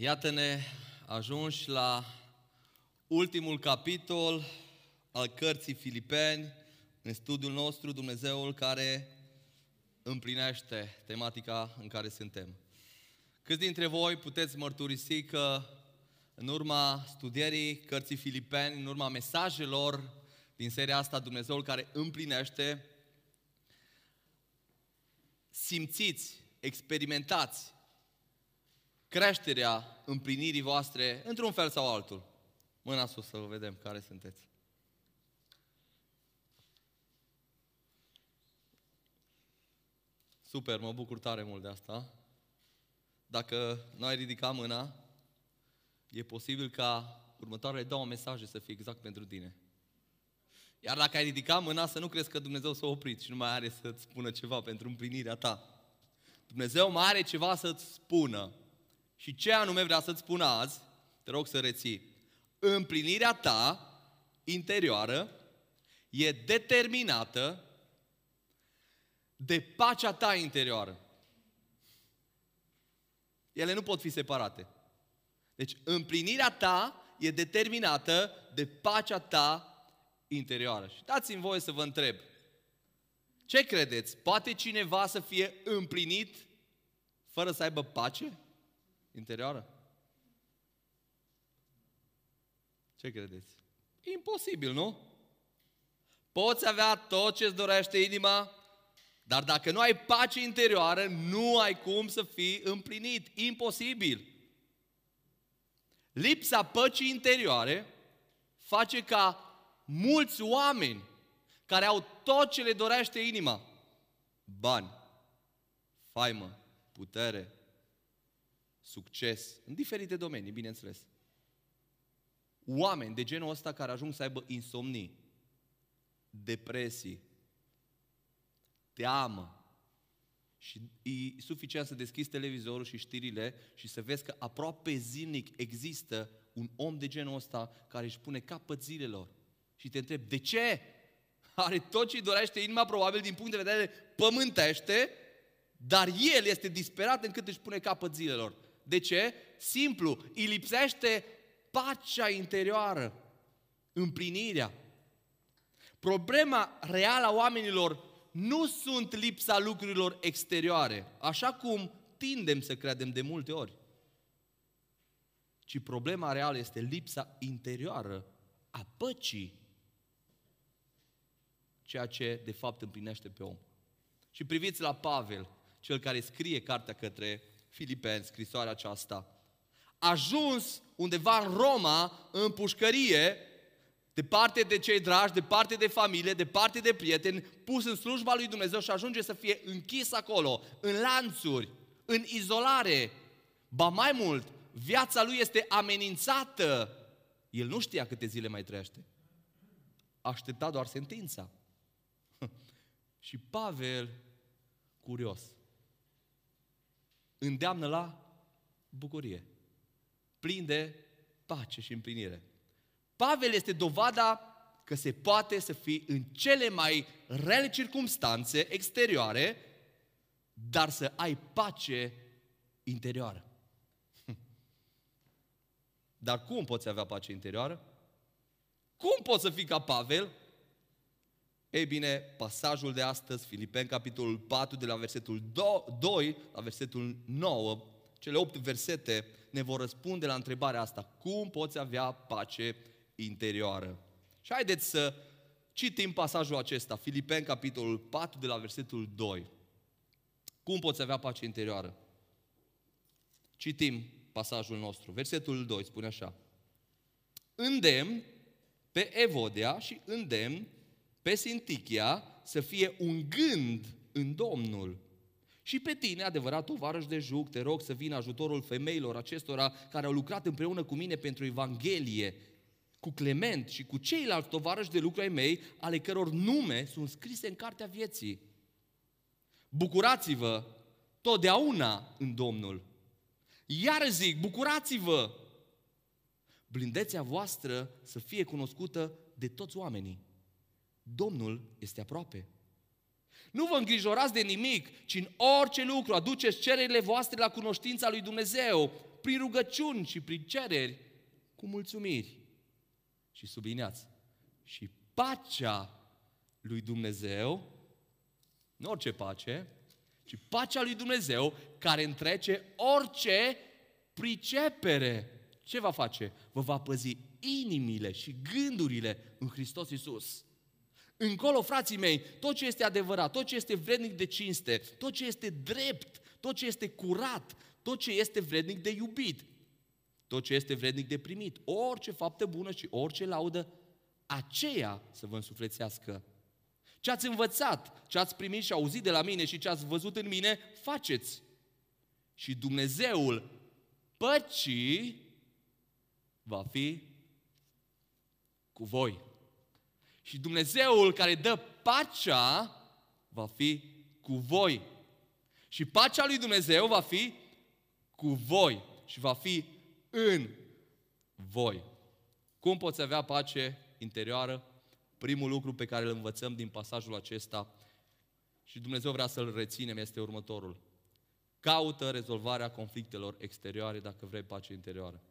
Iată-ne ajunși la ultimul capitol al cărții Filipeni, în studiul nostru, Dumnezeul care împlinește tematica în care suntem. Câți dintre voi puteți mărturisi că în urma studierii cărții Filipeni, în urma mesajelor din seria asta, Dumnezeul care împlinește, simțiți, experimentați creșterea împlinirii voastre într-un fel sau altul. Mâna sus să vedem care sunteți. Super, mă bucur tare mult de asta. Dacă nu ai ridicat mâna, e posibil ca următoarele două mesaje să fie exact pentru tine. Iar dacă ai ridicat mâna, să nu crezi că Dumnezeu s-a oprit și nu mai are să-ți spună ceva pentru împlinirea ta. Dumnezeu mai are ceva să-ți spună. Și ce anume vrea să-ți spun azi, te rog să reții, împlinirea ta interioară e determinată de pacea ta interioară. Ele nu pot fi separate. Deci împlinirea ta e determinată de pacea ta interioară. Și dați-mi voie să vă întreb. Ce credeți? Poate cineva să fie împlinit fără să aibă pace? Interioară? Ce credeți? Imposibil, nu? Poți avea tot ce-ți dorește inima, dar dacă nu ai pace interioară, nu ai cum să fii împlinit. Imposibil. Lipsa păcii interioare face ca mulți oameni care au tot ce le dorește inima, bani, faimă, putere, succes, în diferite domenii, bineînțeles. Oameni de genul ăsta care ajung să aibă insomnii, depresii, teamă, și e suficient să deschizi televizorul și știrile și să vezi că aproape zilnic există un om de genul ăsta care își pune capăt zilelor. Și te întreb, de ce? Are tot ce dorește inima, probabil din punct de vedere pământește, dar el este disperat încât își pune capăt zilelor. De ce? Simplu, îi lipsește pacea interioară, împlinirea. Problema reală a oamenilor nu sunt lipsa lucrurilor exterioare, așa cum tindem să credem de multe ori, ci problema reală este lipsa interioară a păcii, ceea ce de fapt împlinește pe om. Și priviți la Pavel, cel care scrie cartea către Filipeni, scrisoarea aceasta. Ajuns undeva în Roma, în pușcărie, departe de cei dragi, departe de familie, departe de prieteni, pus în slujba lui Dumnezeu și ajunge să fie închis acolo, în lanțuri, în izolare. Ba mai mult, viața lui este amenințată. El nu știa câte zile mai trăiește. Aștepta doar sentința. și Pavel, curios, îndeamnă la bucurie, plin de pace și împlinire. Pavel este dovada că se poate să fii în cele mai rele circumstanțe exterioare, dar să ai pace interioară. Dar cum poți avea pace interioară? Cum poți să fii ca Pavel? Ei bine, pasajul de astăzi, Filipeni, capitolul 4, de la versetul 2 la versetul 9, cele 8 versete ne vor răspunde la întrebarea asta. Cum poți avea pace interioară? Și haideți să citim pasajul acesta, Filipeni, capitolul 4, de la versetul 2. Cum poți avea pace interioară? Citim pasajul nostru. Versetul 2 spune așa. Îndemn pe Evodia și îndemn pe Sintichia să fie un gând în Domnul. Și pe tine, adevărat tovarăș de juc, te rog să vină ajutorul femeilor acestora care au lucrat împreună cu mine pentru Evanghelie, cu Clement și cu ceilalți tovarăși de lucru ai mei, ale căror nume sunt scrise în cartea vieții. Bucurați-vă totdeauna în Domnul. Iar zic, bucurați-vă! Blindețea voastră să fie cunoscută de toți oamenii. Domnul este aproape. Nu vă îngrijorați de nimic, ci în orice lucru aduceți cererile voastre la cunoștința lui Dumnezeu prin rugăciuni și prin cereri, cu mulțumiri. Și subliniați, și pacea lui Dumnezeu, nu orice pace, ci pacea lui Dumnezeu care întrece orice pricepere. Ce va face? Vă va păzi inimile și gândurile în Hristos Iisus. Încolo, frații mei, tot ce este adevărat, tot ce este vrednic de cinste, tot ce este drept, tot ce este curat, tot ce este vrednic de iubit, tot ce este vrednic de primit, orice faptă bună și orice laudă, aceea să vă însuflețească. Ce ați învățat, ce ați primit și auzit de la mine și ce ați văzut în mine, faceți. Și Dumnezeul păcii va fi cu voi. Și Dumnezeul care dă pacea va fi cu voi. Și pacea lui Dumnezeu va fi cu voi și va fi în voi. Cum poți avea pace interioară? Primul lucru pe care îl învățăm din pasajul acesta și Dumnezeu vrea să-l reținem este următorul. Caută rezolvarea conflictelor exterioare dacă vrei pace interioară.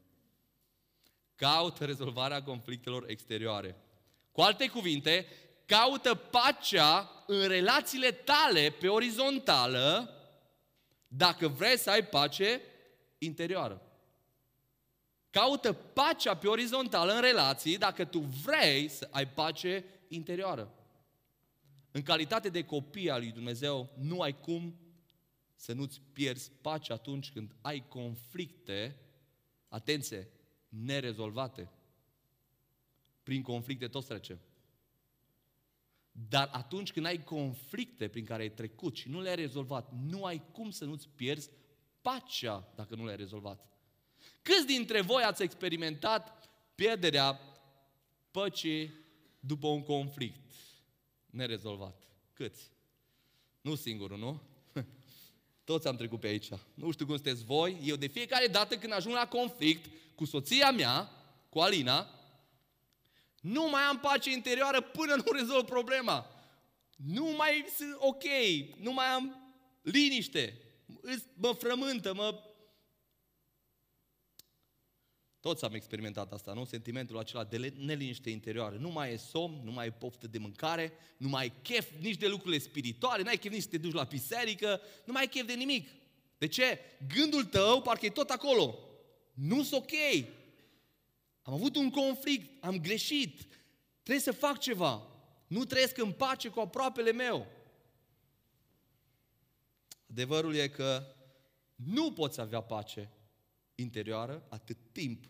Caută rezolvarea conflictelor exterioare. Cu alte cuvinte, caută pacea în relațiile tale pe orizontală dacă vrei să ai pace interioară. Caută pacea pe orizontală în relații dacă tu vrei să ai pace interioară. În calitate de copii al lui Dumnezeu, nu ai cum să nu-ți pierzi pacea atunci când ai conflicte, atenție, nerezolvate. Prin conflicte toți trecem. Dar atunci când ai conflicte prin care ai trecut și nu le-ai rezolvat, nu ai cum să nu-ți pierzi pacea dacă nu le-ai rezolvat. Câți dintre voi ați experimentat pierderea păcii după un conflict nerezolvat? Câți? Nu singurul, nu? Toți am trecut pe aici. Nu știu cum sunteți voi. Eu de fiecare dată când ajung la conflict cu soția mea, cu Alina, nu mai am pace interioară până nu rezolv problema. Nu mai sunt ok, nu mai am liniște. Mă frământă, mă... Toți am experimentat asta, nu? Sentimentul acela de neliniște interioară. Nu mai e somn, nu mai e poftă de mâncare, nu mai ai chef nici de lucrurile spirituale, n-ai chef nici să te duci la biserică, nu mai ai chef de nimic. De ce? Gândul tău parcă e tot acolo. Nu sunt ok. Am avut un conflict, am greșit, trebuie să fac ceva. Nu trăiesc în pace cu aproapele meu. Adevărul e că nu poți avea pace interioară atât timp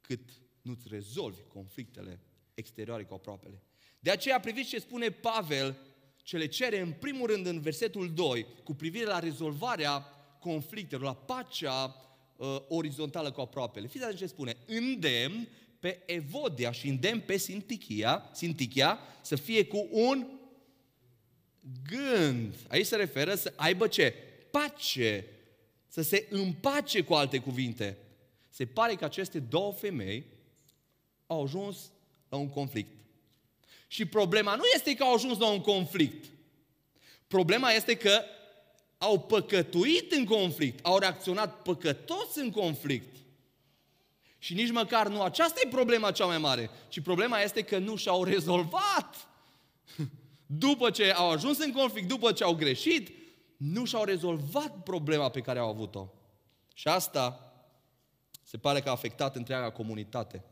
cât nu-ți rezolvi conflictele exterioare cu aproapele. De aceea priviți ce spune Pavel, ce le cere în primul rând în versetul 2, cu privire la rezolvarea conflictelor, la pacea uh, orizontală cu aproapele. Fiți atenți ce spune. Îndemn pe Evodia și îndemn pe Sintichia, Sintichia să fie cu un gând. Aici se referă să aibă ce? Pace. Să se împace cu alte cuvinte. Se pare că aceste două femei au ajuns la un conflict. Și problema nu este că au ajuns la un conflict. Problema este că au păcătuit în conflict, au reacționat păcătos în conflict. Și nici măcar nu aceasta e problema cea mai mare, ci problema este că nu și-au rezolvat. După ce au ajuns în conflict, după ce au greșit, nu și-au rezolvat problema pe care au avut-o. Și asta se pare că a afectat întreaga comunitate.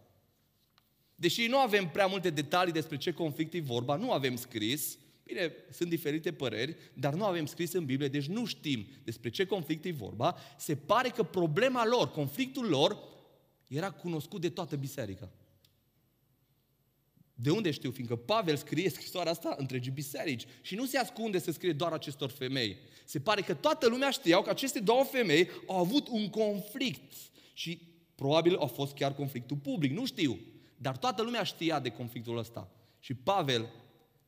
Deși nu avem prea multe detalii despre ce conflict e vorba, nu avem scris, Bine, sunt diferite păreri, dar nu avem scris în Biblie, deci nu știm despre ce conflict e vorba. Se pare că problema lor, conflictul lor, era cunoscut de toată biserica. De unde știu? Fiindcă Pavel scrie scrisoarea asta întregii biserici și nu se ascunde să scrie doar acestor femei. Se pare că toată lumea știau că aceste două femei au avut un conflict și probabil a fost chiar conflictul public, nu știu. Dar toată lumea știa de conflictul ăsta. Și Pavel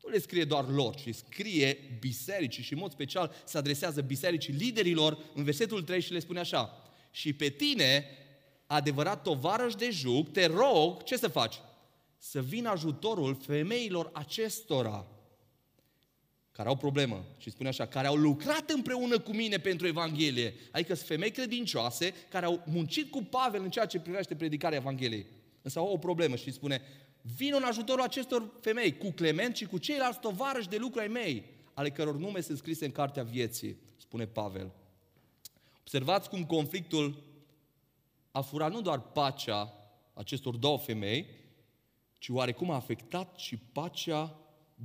nu le scrie doar lor, ci scrie bisericii și în mod special se adresează bisericii liderilor în versetul 3 și le spune așa și pe tine, adevărat tovarăș de juc, te rog, ce să faci? Să vină ajutorul femeilor acestora. care au problemă și spune așa, care au lucrat împreună cu mine pentru Evanghelie. Adică sunt femei credincioase care au muncit cu Pavel în ceea ce privește predicarea Evangheliei. Însă au o problemă și spune, vin în ajutorul acestor femei, cu Clement și cu ceilalți tovarăși de lucru ai mei, ale căror nume sunt scrise în cartea vieții, spune Pavel. Observați cum conflictul a furat nu doar pacea acestor două femei, ci oarecum a afectat și pacea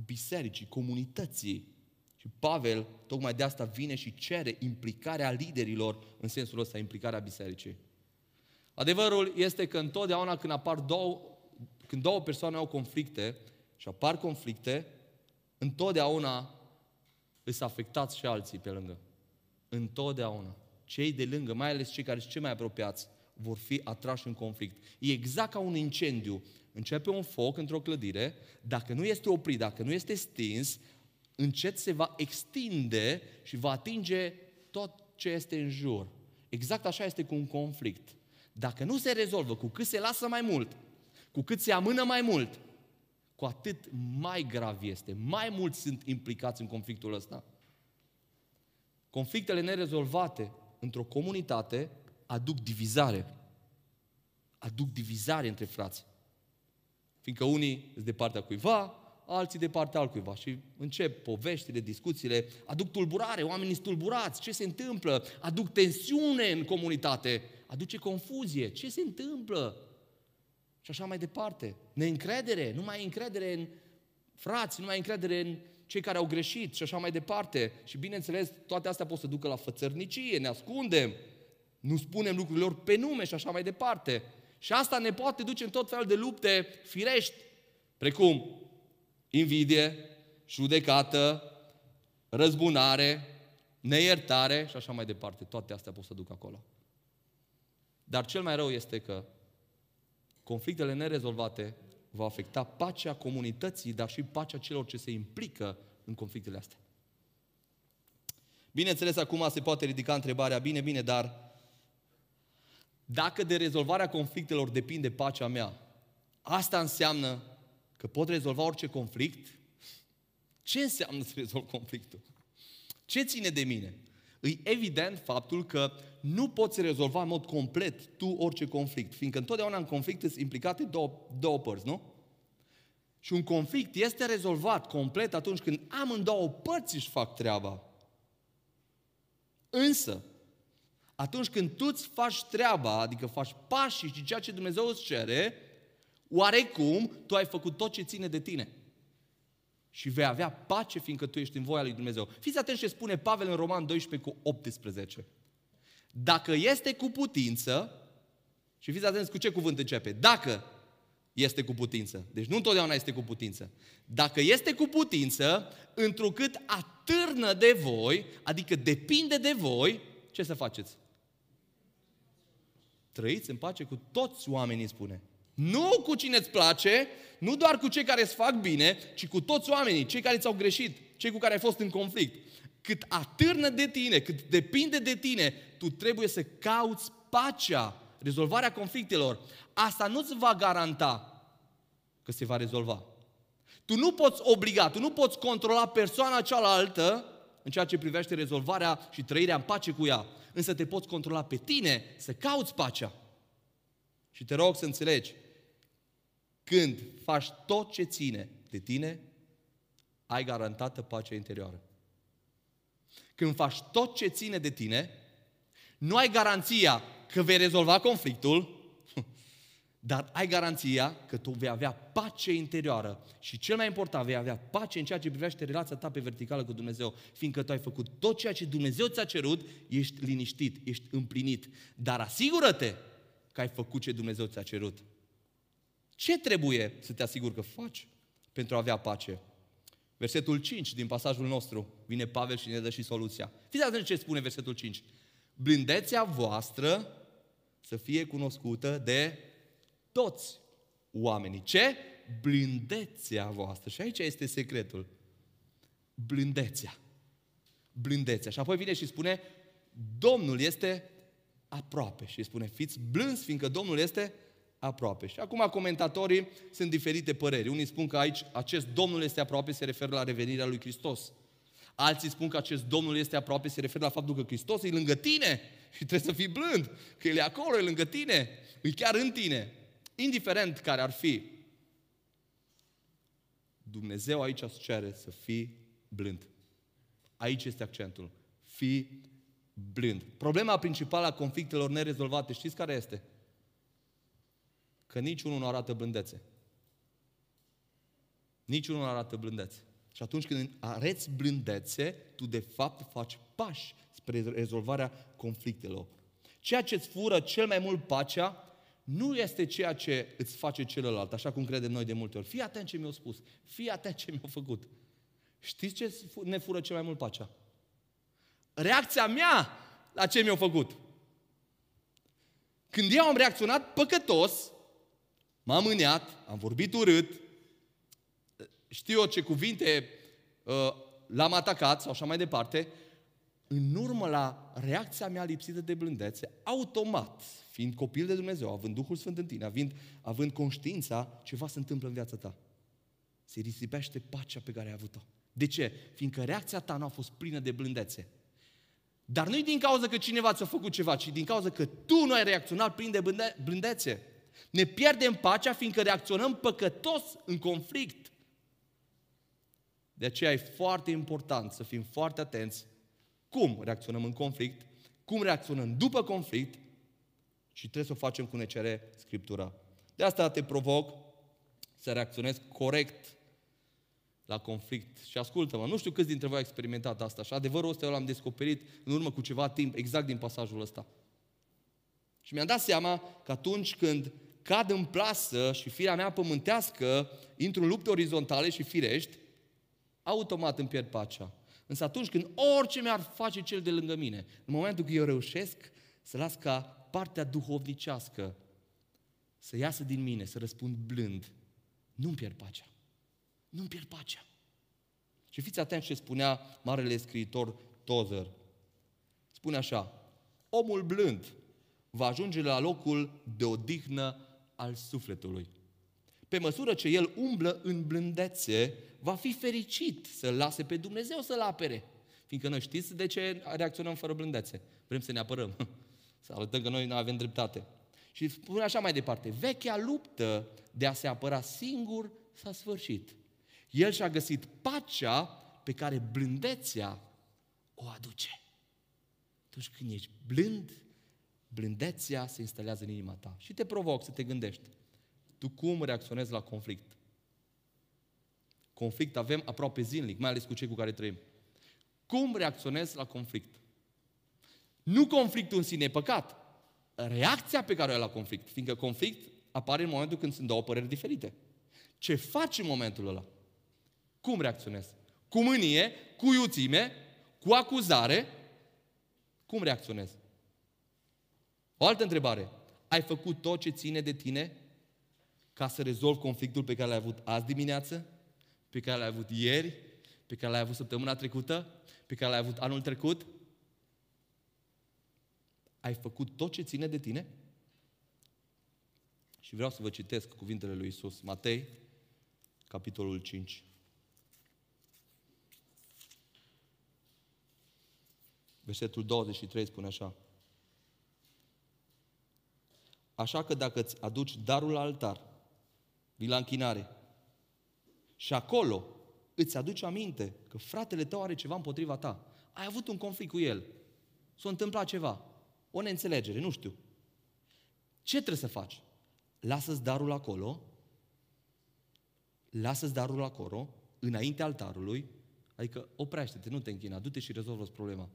bisericii, comunității. Și Pavel tocmai de asta vine și cere implicarea liderilor în sensul ăsta, implicarea bisericii. Adevărul este că întotdeauna când apar două, când două persoane au conflicte și apar conflicte, întotdeauna îs afectați și alții pe lângă. Întotdeauna. Cei de lângă, mai ales cei care sunt cei mai apropiați, vor fi atrași în conflict. E exact ca un incendiu. Începe un foc într-o clădire, dacă nu este oprit, dacă nu este stins, încet se va extinde și va atinge tot ce este în jur. Exact așa este cu un conflict. Dacă nu se rezolvă, cu cât se lasă mai mult, cu cât se amână mai mult, cu atât mai grav este. Mai mulți sunt implicați în conflictul ăsta. Conflictele nerezolvate într-o comunitate aduc divizare. Aduc divizare între frați. Fiindcă unii sunt de partea cuiva, alții de partea altcuiva. Și încep poveștile, discuțiile, aduc tulburare, oamenii sunt tulburați, ce se întâmplă? Aduc tensiune în comunitate, aduce confuzie, ce se întâmplă? Și așa mai departe. Neîncredere, nu mai ai încredere în frați, nu mai ai încredere în cei care au greșit și așa mai departe. Și bineînțeles, toate astea pot să ducă la fățărnicie, ne ascundem, nu spunem lucrurilor pe nume și așa mai departe. Și asta ne poate duce în tot felul de lupte firești, precum invidie, judecată, răzbunare, neiertare și așa mai departe. Toate astea pot să duc acolo. Dar cel mai rău este că conflictele nerezolvate va afecta pacea comunității, dar și pacea celor ce se implică în conflictele astea. Bineînțeles, acum se poate ridica întrebarea, bine, bine, dar dacă de rezolvarea conflictelor depinde pacea mea, asta înseamnă că pot rezolva orice conflict? Ce înseamnă să rezolv conflictul? Ce ține de mine? E evident faptul că nu poți rezolva în mod complet tu orice conflict, fiindcă întotdeauna în conflict sunt implicate două, două părți, nu? Și un conflict este rezolvat complet atunci când amândouă părți își fac treaba. Însă, atunci când tu îți faci treaba, adică faci pașii și ceea ce Dumnezeu îți cere, oarecum tu ai făcut tot ce ține de tine. Și vei avea pace fiindcă tu ești în voia lui Dumnezeu. Fiți atenți ce spune Pavel în Roman 12 cu 18. Dacă este cu putință, și fiți atenți cu ce cuvânt începe, dacă este cu putință. Deci nu întotdeauna este cu putință. Dacă este cu putință, întrucât atârnă de voi, adică depinde de voi, ce să faceți? Trăiți în pace cu toți oamenii, spune. Nu cu cine îți place, nu doar cu cei care îți fac bine, ci cu toți oamenii, cei care ți-au greșit, cei cu care ai fost în conflict. Cât atârnă de tine, cât depinde de tine, tu trebuie să cauți pacea, rezolvarea conflictelor. Asta nu-ți va garanta că se va rezolva. Tu nu poți obliga, tu nu poți controla persoana cealaltă în ceea ce privește rezolvarea și trăirea în pace cu ea însă te poți controla pe tine să cauți pacea. Și te rog să înțelegi, când faci tot ce ține de tine, ai garantată pacea interioară. Când faci tot ce ține de tine, nu ai garanția că vei rezolva conflictul, dar ai garanția că tu vei avea pace interioară și cel mai important, vei avea pace în ceea ce privește relația ta pe verticală cu Dumnezeu, fiindcă tu ai făcut tot ceea ce Dumnezeu ți-a cerut, ești liniștit, ești împlinit, dar asigură-te că ai făcut ce Dumnezeu ți-a cerut. Ce trebuie să te asiguri că faci pentru a avea pace? Versetul 5 din pasajul nostru, vine Pavel și ne dă și soluția. Fiți atenți ce spune versetul 5. Blândețea voastră să fie cunoscută de toți oamenii. Ce? Blândețea voastră. Și aici este secretul. Blândețea. Blândețea. Și apoi vine și spune, Domnul este aproape. Și spune, fiți blânzi, fiindcă Domnul este aproape. Și acum comentatorii sunt diferite păreri. Unii spun că aici acest Domnul este aproape, se referă la revenirea lui Hristos. Alții spun că acest Domnul este aproape, se referă la faptul că Hristos e lângă tine și trebuie să fii blând, că El e acolo, e lângă tine, e chiar în tine. Indiferent care ar fi, Dumnezeu aici îți cere să fii blând. Aici este accentul. Fii blând. Problema principală a conflictelor nerezolvate, știți care este? Că niciunul nu arată blândețe. Niciunul nu arată blândețe. Și atunci când areți blândețe, tu de fapt faci pași spre rezolvarea conflictelor. Ceea ce îți fură cel mai mult pacea nu este ceea ce îți face celălalt, așa cum credem noi de multe ori. Fii atent ce mi-au spus, fii atent ce mi-au făcut. Știți ce ne fură cel mai mult pacea? Reacția mea la ce mi-au făcut. Când eu am reacționat păcătos, m-am mâniat, am vorbit urât, știu eu ce cuvinte uh, l-am atacat sau așa mai departe, în urmă la reacția mea lipsită de blândețe, automat, fiind copil de Dumnezeu, având Duhul Sfânt în tine, având, având conștiința, ceva se întâmplă în viața ta. Se risipește pacea pe care ai avut-o. De ce? Fiindcă reacția ta nu a fost plină de blândețe. Dar nu din cauza că cineva ți-a făcut ceva, ci din cauza că tu nu ai reacționat plin de blândețe. Ne pierdem pacea fiindcă reacționăm păcătos în conflict. De aceea e foarte important să fim foarte atenți cum reacționăm în conflict, cum reacționăm după conflict și trebuie să o facem cu ne cere Scriptura. De asta te provoc să reacționezi corect la conflict. Și ascultă-mă, nu știu câți dintre voi au experimentat asta și adevărul ăsta eu l-am descoperit în urmă cu ceva timp, exact din pasajul ăsta. Și mi-am dat seama că atunci când cad în plasă și firea mea pământească, intru în lupte orizontale și firești, automat îmi pierd pacea. Însă atunci când orice mi-ar face cel de lângă mine, în momentul când eu reușesc să las ca partea duhovnicească să iasă din mine, să răspund blând, nu-mi pierd pacea. Nu-mi pierd pacea. Și fiți atenți ce spunea marele scriitor Tozer. Spune așa, omul blând va ajunge la locul de odihnă al sufletului. Pe măsură ce el umblă în blândețe, va fi fericit să lase pe Dumnezeu să-l apere. Fiindcă noi știți de ce reacționăm fără blândețe. Vrem să ne apărăm. Să arătăm că noi nu avem dreptate. Și spune așa mai departe, vechea luptă de a se apăra singur s-a sfârșit. El și-a găsit pacea pe care blândețea o aduce. Atunci când ești blând, blândețea se instalează în inima ta. Și te provoc să te gândești. Tu cum reacționezi la conflict? Conflict avem aproape zilnic, mai ales cu cei cu care trăim. Cum reacționezi la conflict? Nu conflictul în sine e păcat. Reacția pe care o ai la conflict. Fiindcă conflict apare în momentul când sunt două păreri diferite. Ce faci în momentul ăla? Cum reacționezi? Cu mânie, cu iuțime, cu acuzare? Cum reacționezi? O altă întrebare. Ai făcut tot ce ține de tine ca să rezolvi conflictul pe care l-ai avut azi dimineață, pe care l-ai avut ieri, pe care l-ai avut săptămâna trecută, pe care l-ai avut anul trecut? Ai făcut tot ce ține de tine? Și vreau să vă citesc cuvintele lui Isus, Matei, capitolul 5. Versetul 23 spune așa. Așa că dacă îți aduci darul la altar, vii la închinare și acolo îți aduci aminte că fratele tău are ceva împotriva ta, ai avut un conflict cu el, s-a întâmplat ceva, o neînțelegere, nu știu. Ce trebuie să faci? Lasă-ți darul acolo, lasă-ți darul acolo, înainte altarului, adică oprește-te, nu te închina, du-te și rezolvă problema.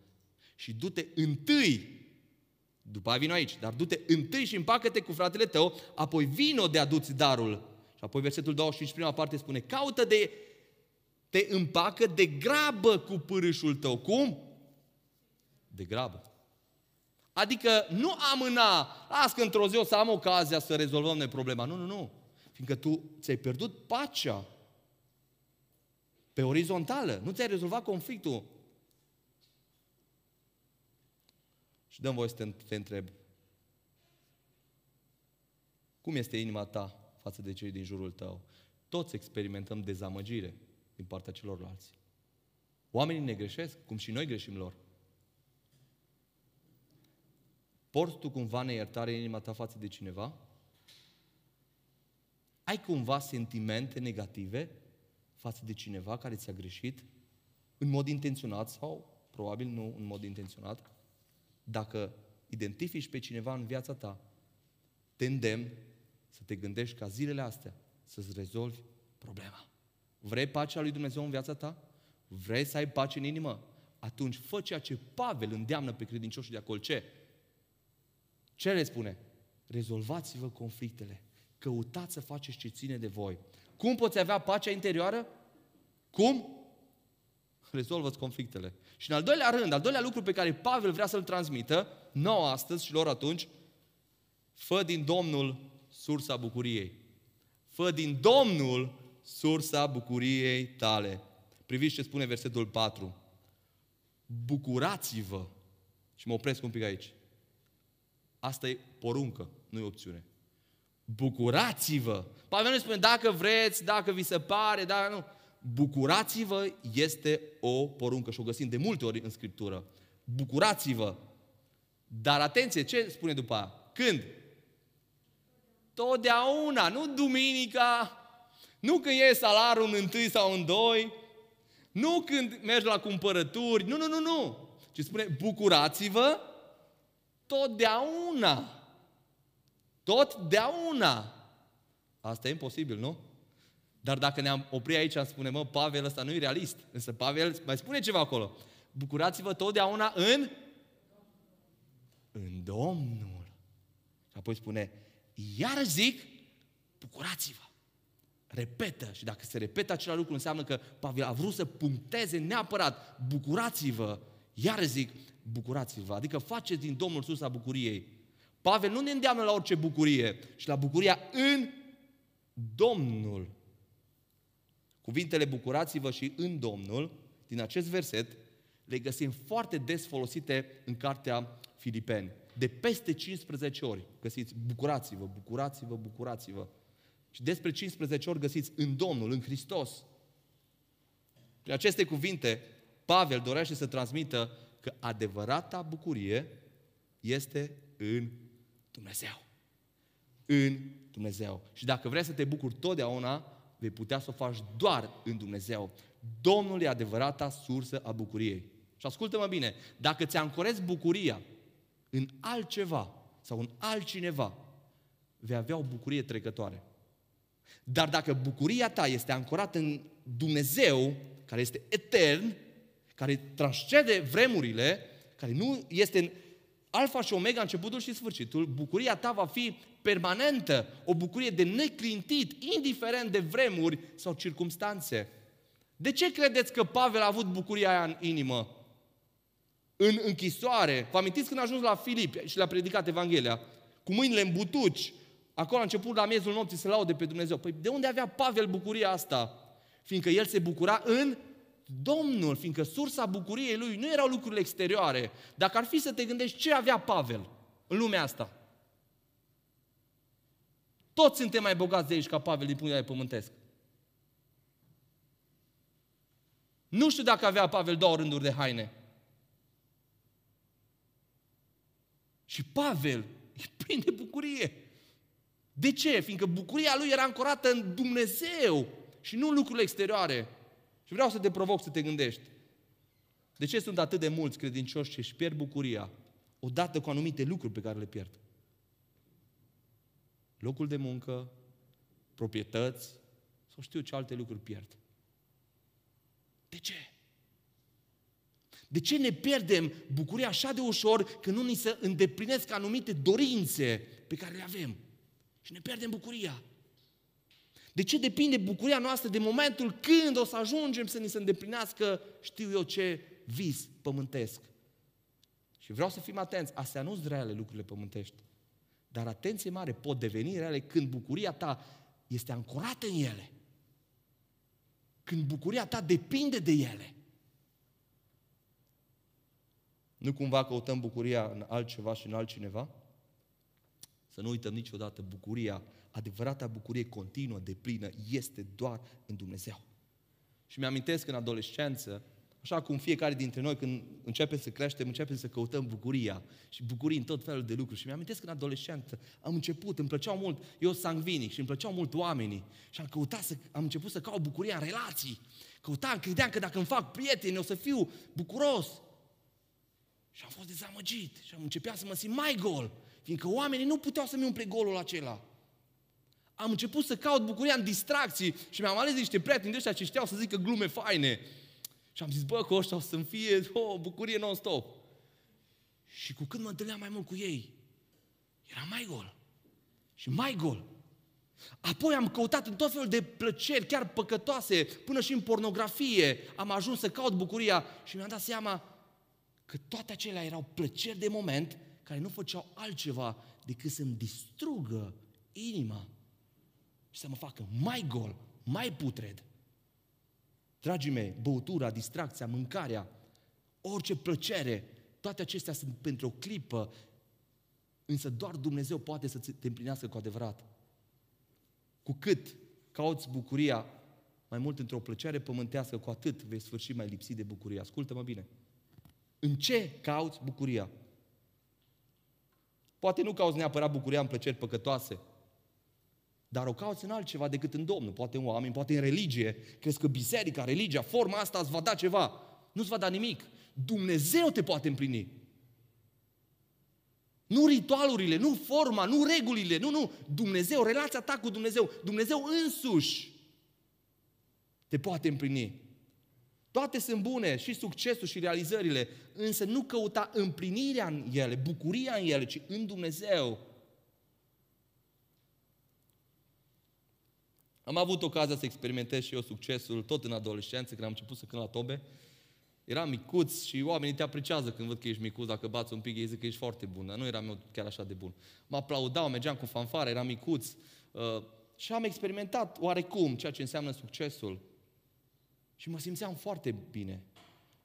Și du-te întâi, după aia vino aici, dar du-te întâi și împacă-te cu fratele tău, apoi vino de aduți darul. Și apoi versetul 25, prima parte spune, caută de, te împacă de grabă cu pârâșul tău. Cum? De grabă. Adică nu amâna, las că într-o zi o să am ocazia să rezolvăm noi problema. Nu, nu, nu. Fiindcă tu ți-ai pierdut pacea pe orizontală. Nu ți-ai rezolvat conflictul. Și dăm voie să te, te întreb. Cum este inima ta față de cei din jurul tău? Toți experimentăm dezamăgire din partea celorlalți. Oamenii ne greșesc, cum și noi greșim lor. Porți tu cumva neiertare în inima ta față de cineva? Ai cumva sentimente negative față de cineva care ți-a greșit? În mod intenționat sau probabil nu în mod intenționat? Dacă identifici pe cineva în viața ta, te îndemn să te gândești ca zilele astea să-ți rezolvi problema. Vrei pacea lui Dumnezeu în viața ta? Vrei să ai pace în inimă? Atunci fă ceea ce Pavel îndeamnă pe credincioșii de acolo. Ce? Ce le spune? Rezolvați-vă conflictele. Căutați să faceți ce ține de voi. Cum poți avea pacea interioară? Cum? Rezolvă-ți conflictele. Și în al doilea rând, al doilea lucru pe care Pavel vrea să-l transmită, nouă astăzi și lor atunci, fă din Domnul sursa bucuriei. Fă din Domnul sursa bucuriei tale. Priviți ce spune versetul 4. Bucurați-vă. Și mă opresc un pic aici. Asta e poruncă, nu e opțiune. Bucurați-vă. Pavel nu spune dacă vreți, dacă vi se pare, dacă nu. Bucurați-vă este o poruncă și o găsim de multe ori în Scriptură. Bucurați-vă. Dar atenție, ce spune după aia? Când? Totdeauna, nu duminica, nu când e salarul în întâi sau în doi, nu când mergi la cumpărături, nu, nu, nu, nu. Ci spune, bucurați-vă totdeauna. Totdeauna. Asta e imposibil, nu? Dar dacă ne-am oprit aici, am spune, mă, Pavel ăsta nu e realist. Însă Pavel mai spune ceva acolo. Bucurați-vă totdeauna în în Domnul. Și apoi spune, iar zic, bucurați-vă. Repetă și dacă se repetă același lucru înseamnă că Pavel a vrut să puncteze neapărat, bucurați-vă, iar zic, bucurați-vă. Adică faceți din Domnul sursa bucuriei. Pavel nu ne îndeamnă la orice bucurie, ci la bucuria în Domnul. Cuvintele bucurați-vă și în Domnul, din acest verset, le găsim foarte des folosite în cartea Filipeni. De peste 15 ori găsiți bucurați-vă, bucurați-vă, bucurați-vă. Și despre 15 ori găsiți în Domnul, în Hristos. Prin aceste cuvinte, Pavel dorește să transmită că adevărata bucurie este în Dumnezeu. În Dumnezeu. Și dacă vrei să te bucuri totdeauna, vei putea să o faci doar în Dumnezeu. Domnul e adevărata sursă a bucuriei. Și ascultă-mă bine, dacă ți ancorezi bucuria în altceva sau în altcineva, vei avea o bucurie trecătoare. Dar dacă bucuria ta este ancorată în Dumnezeu, care este etern, care transcede vremurile, care nu este în alfa și omega, începutul și sfârșitul, bucuria ta va fi permanentă, o bucurie de neclintit, indiferent de vremuri sau circumstanțe. De ce credeți că Pavel a avut bucuria aia în inimă? În închisoare. Vă amintiți când a ajuns la Filip și le-a predicat Evanghelia? Cu mâinile în butuci, Acolo a început la miezul nopții să laude pe Dumnezeu. Păi de unde avea Pavel bucuria asta? Fiindcă el se bucura în Domnul, fiindcă sursa bucuriei lui nu erau lucrurile exterioare. Dacă ar fi să te gândești ce avea Pavel în lumea asta, toți suntem mai bogați de aici ca Pavel din punct de vedere pământesc. Nu știu dacă avea Pavel două rânduri de haine. Și Pavel e plin de bucurie. De ce? Fiindcă bucuria lui era ancorată în Dumnezeu și nu în lucrurile exterioare. Și vreau să te provoc să te gândești. De ce sunt atât de mulți credincioși ce își pierd bucuria odată cu anumite lucruri pe care le pierd? Locul de muncă, proprietăți sau știu ce alte lucruri pierd. De ce? De ce ne pierdem bucuria așa de ușor când nu ni se îndeplinesc anumite dorințe pe care le avem? Și ne pierdem bucuria. De ce depinde bucuria noastră de momentul când o să ajungem să ni se îndeplinească, știu eu ce, vis pământesc? Și vreau să fim atenți, astea nu sunt reale lucrurile pământești. Dar atenție mare, pot deveni reale când bucuria ta este ancorată în ele. Când bucuria ta depinde de ele. Nu cumva căutăm bucuria în altceva și în altcineva? Să nu uităm niciodată bucuria, adevărata bucurie continuă, de plină, este doar în Dumnezeu. Și mi-amintesc în adolescență, Așa cum fiecare dintre noi când începem să creștem, începem să căutăm bucuria și bucurii în tot felul de lucruri. Și mi-amintesc când adolescent am început, îmi plăceau mult, eu sangvinic și îmi plăceau mult oamenii. Și am căutat să, am început să caut bucuria în relații. Căutam, credeam că dacă îmi fac prieteni o să fiu bucuros. Și am fost dezamăgit și am început să mă simt mai gol, fiindcă oamenii nu puteau să-mi umple golul acela. Am început să caut bucuria în distracții și mi-am ales niște prieteni de ăștia ce știau să zică glume faine. Și am zis, bă, că ăștia o să-mi fie o bucurie non-stop. Și cu cât mă întâlneam mai mult cu ei, era mai gol. Și mai gol. Apoi am căutat în tot felul de plăceri, chiar păcătoase, până și în pornografie. Am ajuns să caut bucuria și mi-am dat seama că toate acelea erau plăceri de moment care nu făceau altceva decât să-mi distrugă inima și să mă facă mai gol, mai putred. Dragii mei, băutura, distracția, mâncarea, orice plăcere, toate acestea sunt pentru o clipă, însă doar Dumnezeu poate să te împlinească cu adevărat. Cu cât cauți bucuria mai mult într-o plăcere pământească, cu atât vei sfârși mai lipsit de bucurie. Ascultă-mă bine. În ce cauți bucuria? Poate nu cauți neapărat bucuria în plăceri păcătoase, dar o cauți în altceva decât în Domnul. Poate în oameni, poate în religie. Crezi că biserica, religia, forma asta îți va da ceva. Nu-ți va da nimic. Dumnezeu te poate împlini. Nu ritualurile, nu forma, nu regulile, nu, nu. Dumnezeu, relația ta cu Dumnezeu, Dumnezeu însuși te poate împlini. Toate sunt bune, și succesul și realizările, însă nu căuta împlinirea în ele, bucuria în ele, ci în Dumnezeu. Am avut ocazia să experimentez și eu succesul tot în adolescență, când am început să cânt la tobe. Eram micuț și oamenii te apreciază când văd că ești micuț, dacă bați un pic, ei zic că ești foarte bun, dar nu eram eu chiar așa de bun. Mă aplaudau, mergeam cu fanfare, eram micuț uh, și am experimentat oarecum ceea ce înseamnă succesul. Și mă simțeam foarte bine.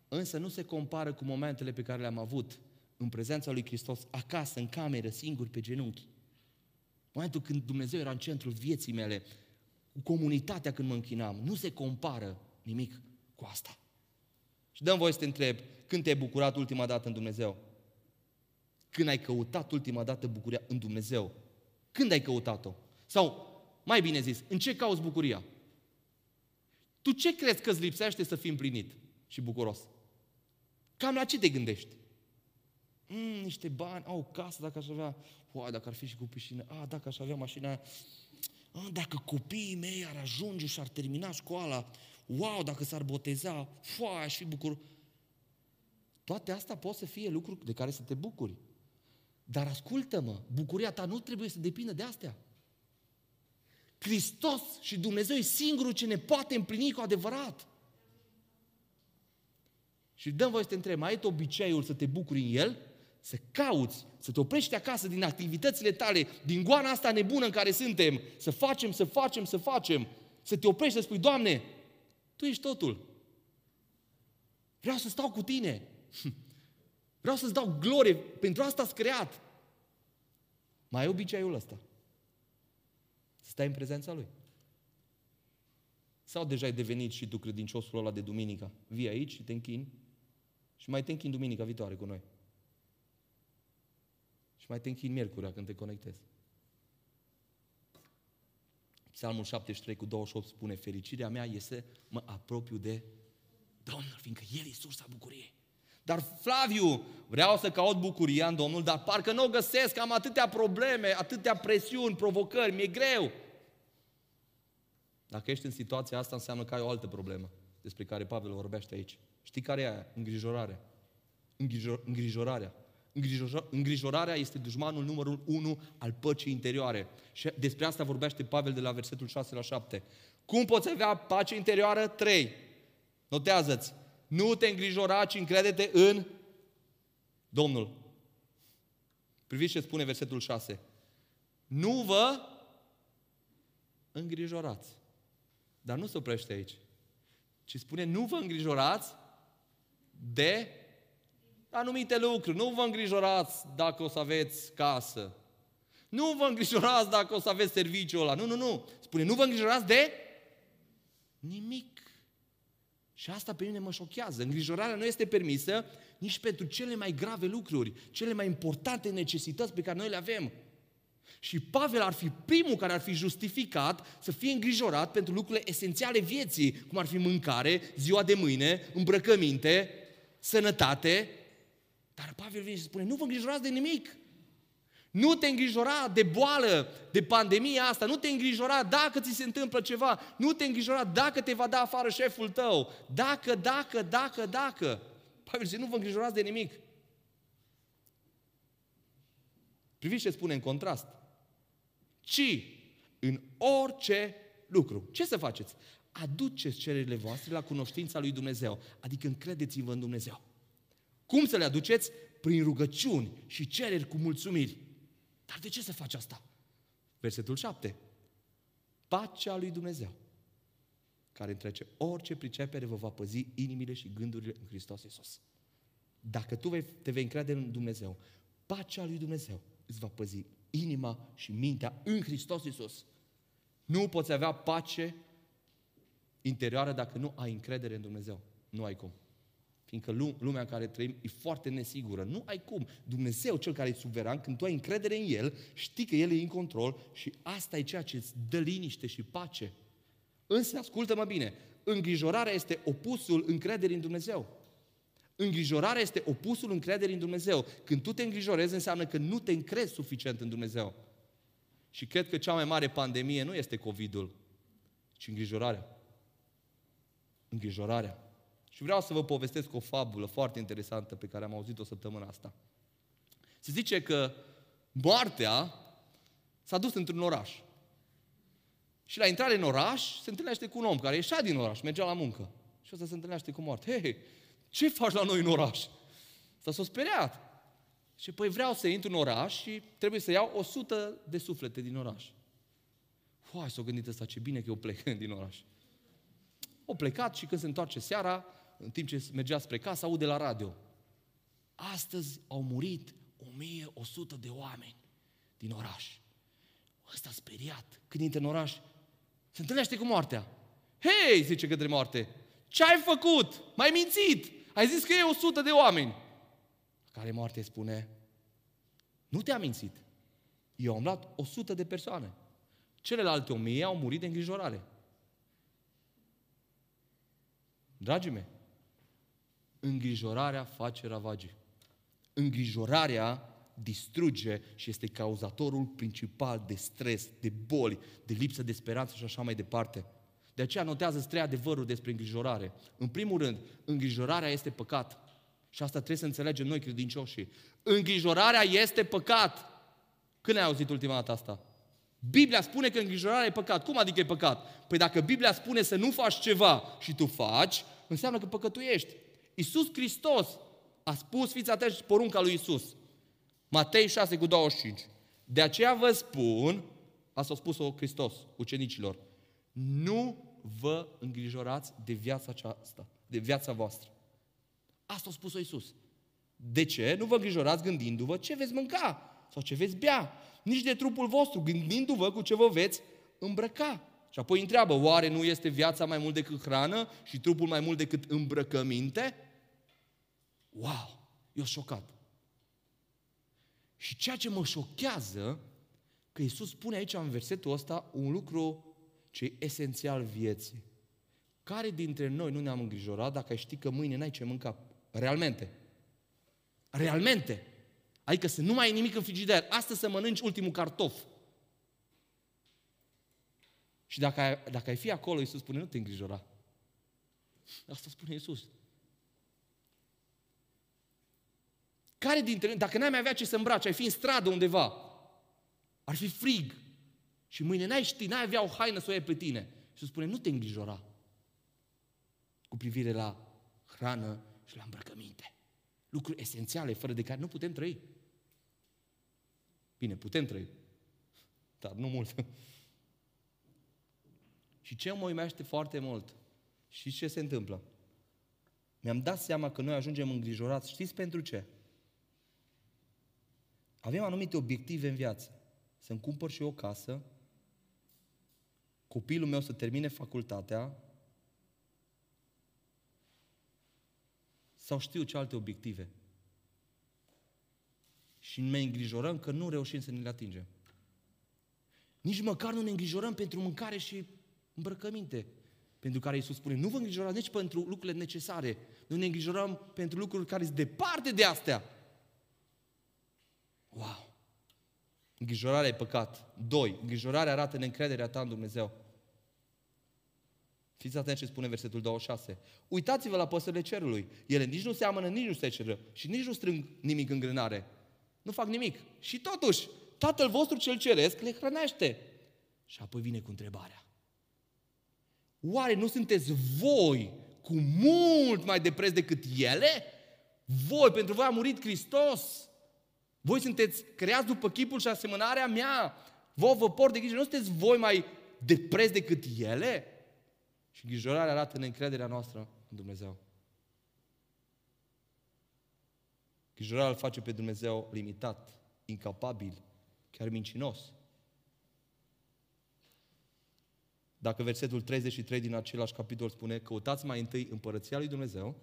Însă nu se compară cu momentele pe care le-am avut în prezența lui Hristos, acasă, în cameră, singur, pe genunchi. Momentul când Dumnezeu era în centrul vieții mele, cu comunitatea când mă închinam, nu se compară nimic cu asta. Și dăm voie să te întreb, când te-ai bucurat ultima dată în Dumnezeu? Când ai căutat ultima dată bucuria în Dumnezeu? Când ai căutat-o? Sau, mai bine zis, în ce cauți bucuria? Tu ce crezi că îți lipsește să fii împlinit și bucuros? Cam la ce te gândești? Mm, niște bani, au o casă dacă aș avea, Ua, dacă ar fi și cu piscină, a, dacă aș avea mașina a, dacă copiii mei ar ajunge și ar termina școala, wow, dacă s-ar boteza, foa, aș fi bucur. Toate astea pot să fie lucruri de care să te bucuri. Dar ascultă-mă, bucuria ta nu trebuie să depindă de astea. Hristos și Dumnezeu e singurul ce ne poate împlini cu adevărat. Și dăm voi să te întreb, mai ai obiceiul să te bucuri în El? Să cauți, să te oprești acasă din activitățile tale, din goana asta nebună în care suntem, să facem, să facem, să facem, să te oprești să spui, Doamne, Tu ești totul. Vreau să stau cu Tine. Vreau să-ți dau glorie, pentru asta ați creat. Mai ai obiceiul ăsta. Să stai în prezența Lui. Sau deja ai devenit și tu credinciosul ăla de duminică? Vii aici și te închini și mai te închini duminica viitoare cu noi. Și mai te închini miercurea când te conectezi. Psalmul 73 cu 28 spune, fericirea mea este mă apropiu de Domnul, fiindcă El e sursa bucuriei. Dar Flaviu, vreau să caut bucuria în Domnul, dar parcă nu o găsesc, am atâtea probleme, atâtea presiuni, provocări, mi-e greu. Dacă ești în situația asta, înseamnă că ai o altă problemă despre care Pavel vorbește aici. Știi care e aia? Îngrijorarea. Îngrijorarea. Îngrijorarea este dușmanul numărul unu al păcii interioare. Și despre asta vorbește Pavel de la versetul 6 la 7. Cum poți avea pace interioară? 3. Notează-ți. Nu te îngrijora, ci încrede-te în Domnul. Priviți ce spune versetul 6. Nu vă îngrijorați. Dar nu se oprește aici. Ci spune, nu vă îngrijorați de anumite lucruri. Nu vă îngrijorați dacă o să aveți casă. Nu vă îngrijorați dacă o să aveți serviciul ăla. Nu, nu, nu. Spune, nu vă îngrijorați de nimic. Și asta pe mine mă șochează. Îngrijorarea nu este permisă nici pentru cele mai grave lucruri, cele mai importante necesități pe care noi le avem. Și Pavel ar fi primul care ar fi justificat să fie îngrijorat pentru lucrurile esențiale vieții, cum ar fi mâncare, ziua de mâine, îmbrăcăminte, sănătate. Dar Pavel vine și spune, nu vă îngrijorați de nimic. Nu te îngrijora de boală, de pandemia asta, nu te îngrijora dacă ți se întâmplă ceva, nu te îngrijora dacă te va da afară șeful tău, dacă, dacă, dacă, dacă. Pavel zice, nu vă îngrijorați de nimic. Priviți ce spune în contrast. Ci în orice lucru. Ce să faceți? Aduceți cererile voastre la cunoștința lui Dumnezeu, adică încredeți-vă în Dumnezeu. Cum să le aduceți? Prin rugăciuni și cereri cu mulțumiri. Dar de ce se face asta? Versetul 7. Pacea lui Dumnezeu, care întrece orice pricepere, vă va păzi inimile și gândurile în Hristos Iisus. Dacă tu vei, te vei încrede în Dumnezeu, pacea lui Dumnezeu îți va păzi inima și mintea în Hristos Iisus. Nu poți avea pace interioară dacă nu ai încredere în Dumnezeu. Nu ai cum. Fiindcă lumea în care trăim e foarte nesigură. Nu ai cum. Dumnezeu, cel care e suveran, când tu ai încredere în El, știi că El e în control și asta e ceea ce îți dă liniște și pace. Însă, ascultă-mă bine, îngrijorarea este opusul încrederii în Dumnezeu. Îngrijorarea este opusul încrederii în Dumnezeu. Când tu te îngrijorezi, înseamnă că nu te încrezi suficient în Dumnezeu. Și cred că cea mai mare pandemie nu este COVID-ul, ci îngrijorarea. Îngrijorarea. Și vreau să vă povestesc o fabulă foarte interesantă pe care am auzit-o săptămâna asta. Se zice că moartea s-a dus într-un oraș. Și la intrare în oraș se întâlnește cu un om care ieșea din oraș, mergea la muncă. Și ăsta se întâlnește cu moarte. Hei, ce faci la noi în oraș? S-a s-a speriat. Și păi vreau să intru în oraș și trebuie să iau 100 de suflete din oraș. Uai, s-a gândit ăsta, ce bine că eu plec din oraș. O plecat și când se întoarce seara, în timp ce mergea spre casă, aude la radio. Astăzi au murit 1100 de oameni din oraș. Ăsta speriat. Când intră în oraș, se întâlnește cu moartea. Hei, zice către moarte, ce ai făcut? M-ai mințit! Ai zis că e 100 de oameni. Care moarte spune, nu te-am mințit. Eu am luat 100 de persoane. Celelalte 1000 au murit de îngrijorare. Dragii mei, îngrijorarea face ravagii. Îngrijorarea distruge și este cauzatorul principal de stres, de boli, de lipsă de speranță și așa mai departe. De aceea notează trei adevăruri despre îngrijorare. În primul rând, îngrijorarea este păcat. Și asta trebuie să înțelegem noi, credincioșii. Îngrijorarea este păcat. Când ai auzit ultima dată asta? Biblia spune că îngrijorarea e păcat. Cum adică e păcat? Păi dacă Biblia spune să nu faci ceva și tu faci, înseamnă că păcătuiești. Iisus Hristos a spus, fiți atenți, porunca lui Iisus. Matei 6 cu 25. De aceea vă spun, asta a spus-o Hristos ucenicilor, nu vă îngrijorați de viața aceasta, de viața voastră. Asta a spus-o Iisus. De ce? Nu vă îngrijorați gândindu-vă ce veți mânca sau ce veți bea, nici de trupul vostru, gândindu-vă cu ce vă veți îmbrăca. Și apoi întreabă, oare nu este viața mai mult decât hrană și trupul mai mult decât îmbrăcăminte? Wow! Eu șocat. Și ceea ce mă șochează, că Iisus spune aici în versetul ăsta un lucru ce e esențial vieții. Care dintre noi nu ne-am îngrijorat dacă ai ști că mâine n-ai ce mânca? Realmente. Realmente. Adică să nu mai ai nimic în frigider. Astăzi să mănânci ultimul cartof. Și dacă ai, dacă ai fi acolo, Iisus spune, nu te îngrijora. Asta spune Iisus. Care dintre noi, dacă n-ai mai avea ce să îmbraci, ai fi în stradă undeva, ar fi frig, și mâine n-ai ști, n-ai avea o haină să o iei pe tine. Și spune, nu te îngrijora cu privire la hrană și la îmbrăcăminte. Lucruri esențiale, fără de care nu putem trăi. Bine, putem trăi, dar nu mult. și ce mă uimește foarte mult, și ce se întâmplă? Mi-am dat seama că noi ajungem îngrijorați. Știți pentru ce? Avem anumite obiective în viață. Să-mi cumpăr și eu o casă, copilul meu să termine facultatea, sau știu ce alte obiective. Și ne îngrijorăm că nu reușim să ne le atingem. Nici măcar nu ne îngrijorăm pentru mâncare și îmbrăcăminte. Pentru care Iisus spune, nu vă îngrijorați nici pentru lucrurile necesare. Nu ne îngrijorăm pentru lucruri care sunt departe de astea. Wow! Îngrijorarea e păcat. Doi, îngrijorarea arată neîncrederea ta în Dumnezeu. Fiți atenți ce spune versetul 26. Uitați-vă la păsările cerului. Ele nici nu seamănă, nici nu se ceră și nici nu strâng nimic în grânare. Nu fac nimic. Și totuși, Tatăl vostru cel ceresc le hrănește. Și apoi vine cu întrebarea. Oare nu sunteți voi cu mult mai de preț decât ele? Voi, pentru voi a murit Hristos. Voi sunteți creați după chipul și asemănarea mea. Vă vă port de grijă. Nu sunteți voi mai de preț decât ele? Și îngrijorarea arată neîncrederea noastră în Dumnezeu. Îngrijorarea îl face pe Dumnezeu limitat, incapabil, chiar mincinos. Dacă versetul 33 din același capitol spune căutați mai întâi împărăția lui Dumnezeu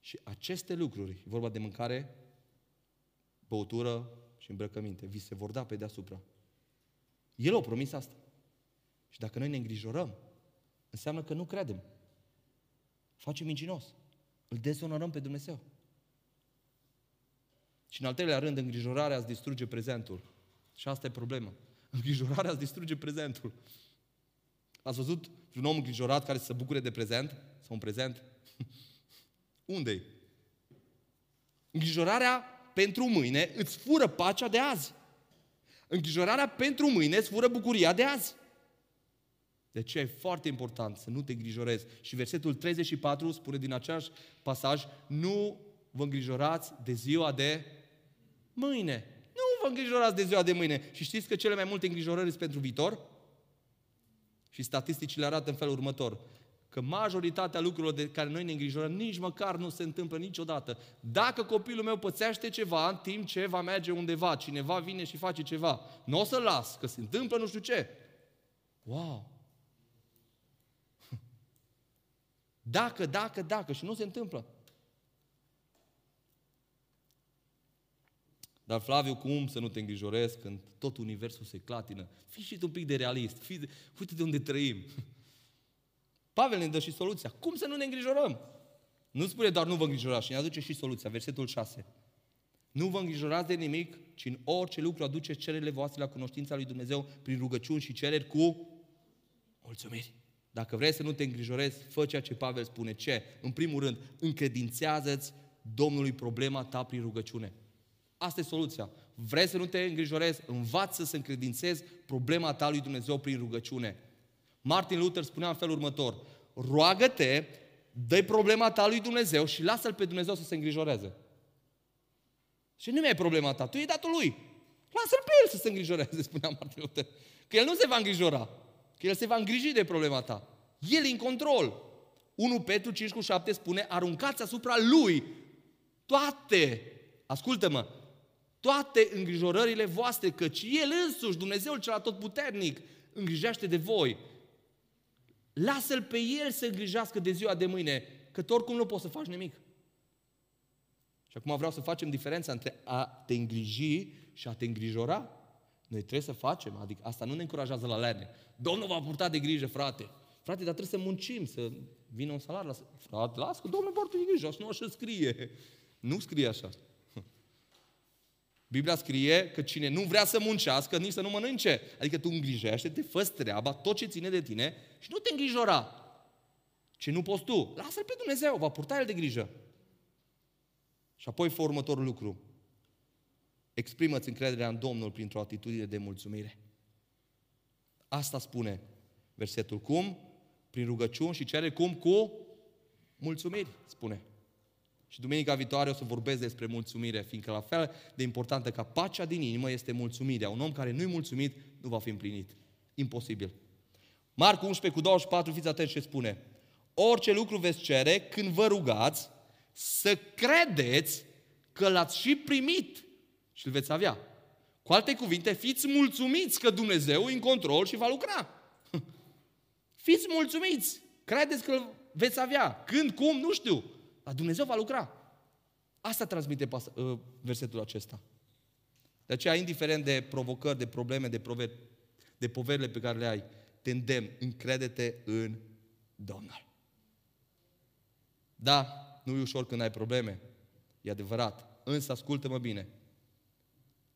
și aceste lucruri, e vorba de mâncare, băutură și îmbrăcăminte, vi se vor da pe deasupra. El a promis asta. Și dacă noi ne îngrijorăm, înseamnă că nu credem. Facem mincinos. Îl dezonorăm pe Dumnezeu. Și în al treilea rând, îngrijorarea îți distruge prezentul. Și asta e problema. Îngrijorarea îți distruge prezentul. Ați văzut un om îngrijorat care se bucure de prezent? Sau un prezent? Unde-i? Îngrijorarea pentru mâine îți fură pacea de azi. Îngrijorarea pentru mâine îți fură bucuria de azi. De ce e foarte important să nu te îngrijorezi. Și versetul 34 spune din același pasaj, nu vă îngrijorați de ziua de mâine. Nu vă îngrijorați de ziua de mâine. Și știți că cele mai multe îngrijorări sunt pentru viitor? Și statisticile arată în felul următor că majoritatea lucrurilor de care noi ne îngrijorăm nici măcar nu se întâmplă niciodată. Dacă copilul meu pățește ceva în timp ce va merge undeva, cineva vine și face ceva, nu o să las, că se întâmplă nu știu ce. Wow! Dacă, dacă, dacă și nu se întâmplă. Dar Flaviu, cum să nu te îngrijorezi când tot universul se clatină? Fii și tu un pic de realist. Fii de... Uite de unde trăim. Pavel ne dă și soluția. Cum să nu ne îngrijorăm? Nu spune doar nu vă îngrijorați și ne aduce și soluția. Versetul 6. Nu vă îngrijorați de nimic, ci în orice lucru aduceți cererile voastre la cunoștința lui Dumnezeu prin rugăciuni și cereri cu mulțumiri. Dacă vrei să nu te îngrijorezi, fă ceea ce Pavel spune. Ce? În primul rând, încredințează-ți Domnului problema ta prin rugăciune. Asta e soluția. Vrei să nu te îngrijorezi, învață să încredințezi problema ta lui Dumnezeu prin rugăciune. Martin Luther spunea în felul următor, roagă-te, dă problema ta lui Dumnezeu și lasă-L pe Dumnezeu să se îngrijoreze. Și nu mai e problema ta, tu e datul lui. Lasă-L pe El să se îngrijoreze, spunea Martin Luther. Că El nu se va îngrijora, că El se va îngriji de problema ta. El e în control. 1 Petru 5 cu 7 spune, aruncați asupra Lui toate, ascultă-mă, toate îngrijorările voastre, căci El însuși, Dumnezeul cel atotputernic, îngrijește de voi. Lasă-L pe El să îngrijească de ziua de mâine, că tu oricum nu poți să faci nimic. Și acum vreau să facem diferența între a te îngriji și a te îngrijora. Noi trebuie să facem, adică asta nu ne încurajează la lerne. Domnul va purta de grijă, frate. Frate, dar trebuie să muncim, să vină un salar. La... Frate, las că Domnul poartă de grijă, așa nu așa scrie. Nu scrie așa. Biblia scrie că cine nu vrea să muncească, nici să nu mănânce. Adică tu îngrijește-te, fă treaba, tot ce ține de tine și nu te îngrijora. Ce nu poți tu, lasă-L pe Dumnezeu, va purta El de grijă. Și apoi fă următorul lucru. Exprimă-ți încrederea în Domnul printr-o atitudine de mulțumire. Asta spune versetul. Cum? Prin rugăciuni și cere cum? Cu mulțumiri, spune. Și duminica viitoare o să vorbesc despre mulțumire, fiindcă la fel de importantă ca pacea din inimă este mulțumirea. Un om care nu-i mulțumit nu va fi împlinit. Imposibil. Marcu 11 cu 24, fiți atenți ce spune. Orice lucru veți cere când vă rugați, să credeți că l-ați și primit și îl veți avea. Cu alte cuvinte, fiți mulțumiți că Dumnezeu e în control și va lucra. Fiți mulțumiți. Credeți că îl veți avea. Când, cum, nu știu. Dar Dumnezeu va lucra. Asta transmite pas- uh, versetul acesta. De aceea, indiferent de provocări, de probleme, de, prove- de poverile pe care le ai, te îndemn, încredete în Domnul. Da, nu e ușor când ai probleme, e adevărat. Însă, ascultă-mă bine,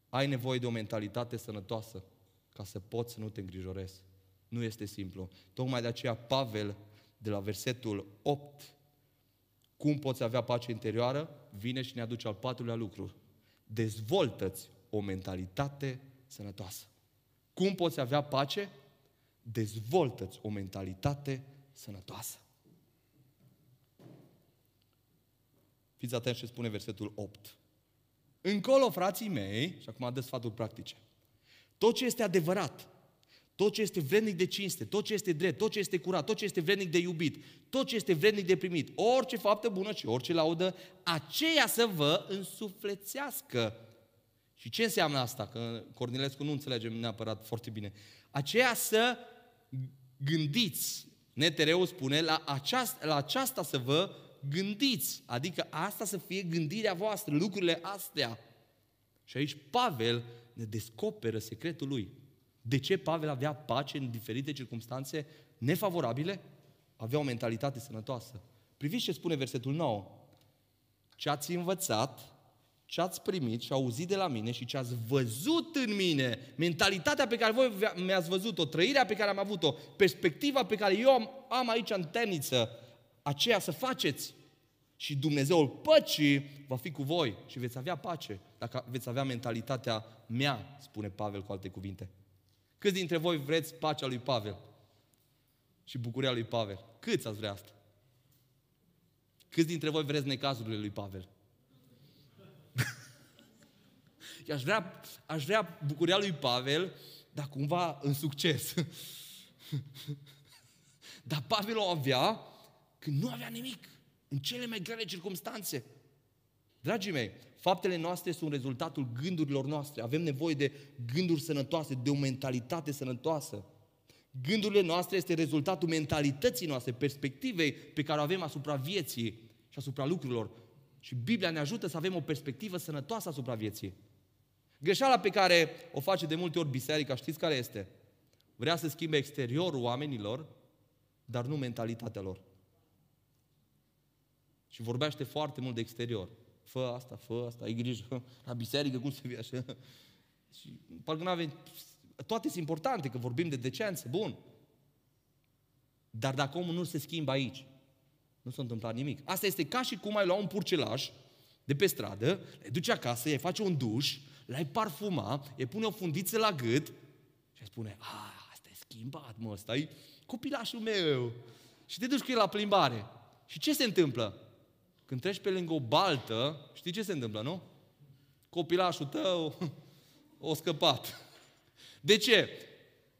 ai nevoie de o mentalitate sănătoasă ca să poți să nu te îngrijorezi. Nu este simplu. Tocmai de aceea Pavel, de la versetul 8, cum poți avea pace interioară, vine și ne aduce al patrulea lucru. Dezvoltă-ți o mentalitate sănătoasă. Cum poți avea pace? Dezvoltă-ți o mentalitate sănătoasă. Fiți atenți ce spune versetul 8. Încolo, frații mei, și acum dă sfaturi practice, tot ce este adevărat, tot ce este vrednic de cinste, tot ce este drept, tot ce este curat, tot ce este vrednic de iubit, tot ce este vrednic de primit, orice faptă bună și orice laudă, aceea să vă însuflețească. Și ce înseamnă asta? Că Cornilescu nu înțelegem neapărat foarte bine. Aceea să gândiți, Netereu spune, la aceasta, la aceasta să vă gândiți. Adică asta să fie gândirea voastră, lucrurile astea. Și aici Pavel ne descoperă secretul lui. De ce Pavel avea pace în diferite circunstanțe nefavorabile? Avea o mentalitate sănătoasă. Priviți ce spune versetul 9. Ce ați învățat, ce ați primit și auzit de la mine și ce ați văzut în mine, mentalitatea pe care voi mi-ați văzut-o, trăirea pe care am avut-o, perspectiva pe care eu am, am aici în temniță, aceea să faceți. Și Dumnezeul păcii va fi cu voi și veți avea pace dacă veți avea mentalitatea mea, spune Pavel cu alte cuvinte. Câți dintre voi vreți pacea lui Pavel? Și bucuria lui Pavel? Câți ați vrea asta? Câți dintre voi vreți necazurile lui Pavel? aș vrea, aș vrea bucuria lui Pavel, dar cumva în succes. dar Pavel o avea când nu avea nimic, în cele mai grele circunstanțe. Dragii mei, faptele noastre sunt rezultatul gândurilor noastre. Avem nevoie de gânduri sănătoase, de o mentalitate sănătoasă. Gândurile noastre este rezultatul mentalității noastre, perspectivei pe care o avem asupra vieții și asupra lucrurilor. Și Biblia ne ajută să avem o perspectivă sănătoasă asupra vieții. Greșeala pe care o face de multe ori biserica, știți care este? Vrea să schimbe exteriorul oamenilor, dar nu mentalitatea lor. Și vorbește foarte mult de exterior. Fă asta, fă asta, ai grijă. La biserică cum se vede așa? Și parcă nu avem... Toate sunt importante, că vorbim de decență, bun. Dar dacă omul nu se schimbă aici, nu s-a întâmplat nimic. Asta este ca și cum ai lua un purcelaș de pe stradă, le duci acasă, îi face un duș, l-ai parfuma, îi pune o fundiță la gât și îi spune, a, asta e schimbat, mă, ăsta e copilașul meu. Și te duci cu el la plimbare. Și ce se întâmplă? Când treci pe lângă o baltă, știi ce se întâmplă, nu? Copilașul tău o scăpat. De ce?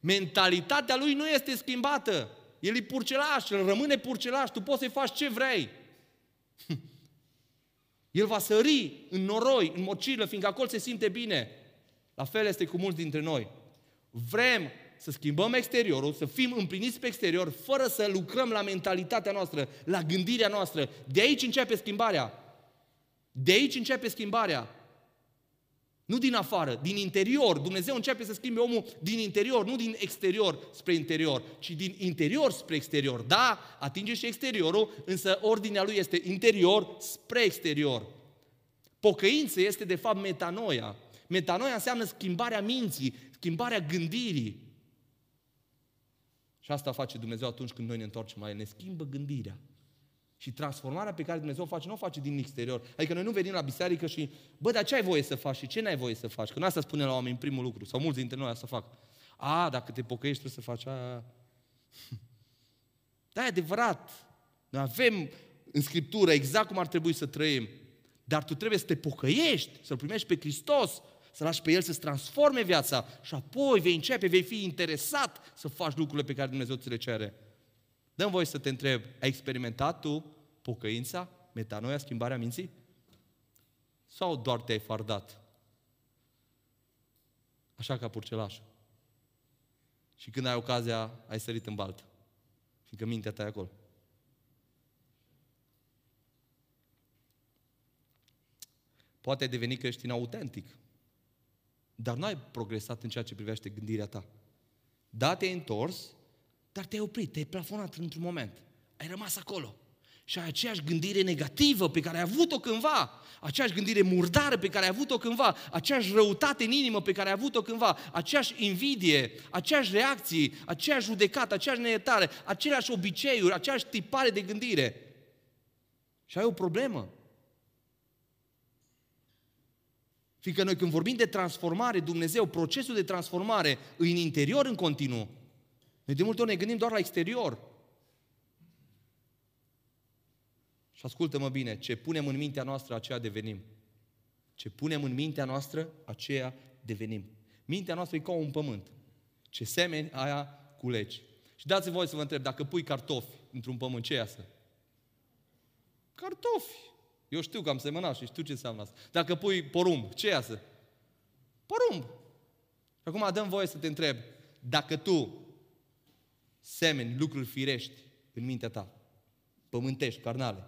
Mentalitatea lui nu este schimbată. El e purcelaș, el rămâne purcelaș, tu poți să-i faci ce vrei. El va sări în noroi, în mocilă, fiindcă acolo se simte bine. La fel este cu mulți dintre noi. Vrem să schimbăm exteriorul, să fim împliniți pe exterior, fără să lucrăm la mentalitatea noastră, la gândirea noastră. De aici începe schimbarea. De aici începe schimbarea. Nu din afară, din interior. Dumnezeu începe să schimbe omul din interior, nu din exterior spre interior, ci din interior spre exterior. Da, atinge și exteriorul, însă ordinea lui este interior spre exterior. Pocăință este de fapt metanoia. Metanoia înseamnă schimbarea minții, schimbarea gândirii. Și asta face Dumnezeu atunci când noi ne întoarcem la El. Ne schimbă gândirea. Și transformarea pe care Dumnezeu o face, nu o face din exterior. Adică noi nu venim la biserică și, bă, dar ce ai voie să faci și ce n-ai voie să faci? Că nu asta spune la oameni primul lucru, sau mulți dintre noi asta fac. A, dacă te pocăiești trebuie să faci aia. Da, e adevărat. Noi avem în Scriptură exact cum ar trebui să trăim. Dar tu trebuie să te pocăiești, să-L primești pe Hristos, să lași pe El să-ți transforme viața și apoi vei începe, vei fi interesat să faci lucrurile pe care Dumnezeu ți le cere. Dăm voie să te întreb, ai experimentat tu pocăința, metanoia, schimbarea minții? Sau doar te-ai fardat? Așa ca purcelaș. Și când ai ocazia, ai sărit în baltă. Fiindcă mintea ta e acolo. Poate ai deveni creștin autentic. Dar nu ai progresat în ceea ce privește gândirea ta. Da, te-ai întors, dar te-ai oprit, te-ai plafonat într-un moment. Ai rămas acolo. Și ai aceeași gândire negativă pe care ai avut-o cândva, aceeași gândire murdară pe care ai avut-o cândva, aceeași răutate în inimă pe care ai avut-o cândva, aceeași invidie, aceeași reacții, aceeași judecată, aceeași neiertare, aceleași obiceiuri, aceeași tipare de gândire. Și ai o problemă. Fiindcă noi când vorbim de transformare, Dumnezeu, procesul de transformare în interior în continuu, noi de multe ori ne gândim doar la exterior. Și ascultă-mă bine, ce punem în mintea noastră, aceea devenim. Ce punem în mintea noastră, aceea devenim. Mintea noastră e ca un pământ. Ce semeni, aia culegi. Și dați voi să vă întreb, dacă pui cartofi într-un pământ, ce iasă? Cartofi. Eu știu că am semănat și știu ce înseamnă asta. Dacă pui porumb, ce iasă? Porumb. Și acum dăm voie să te întreb, dacă tu semeni lucruri firești în mintea ta, pământești, carnale,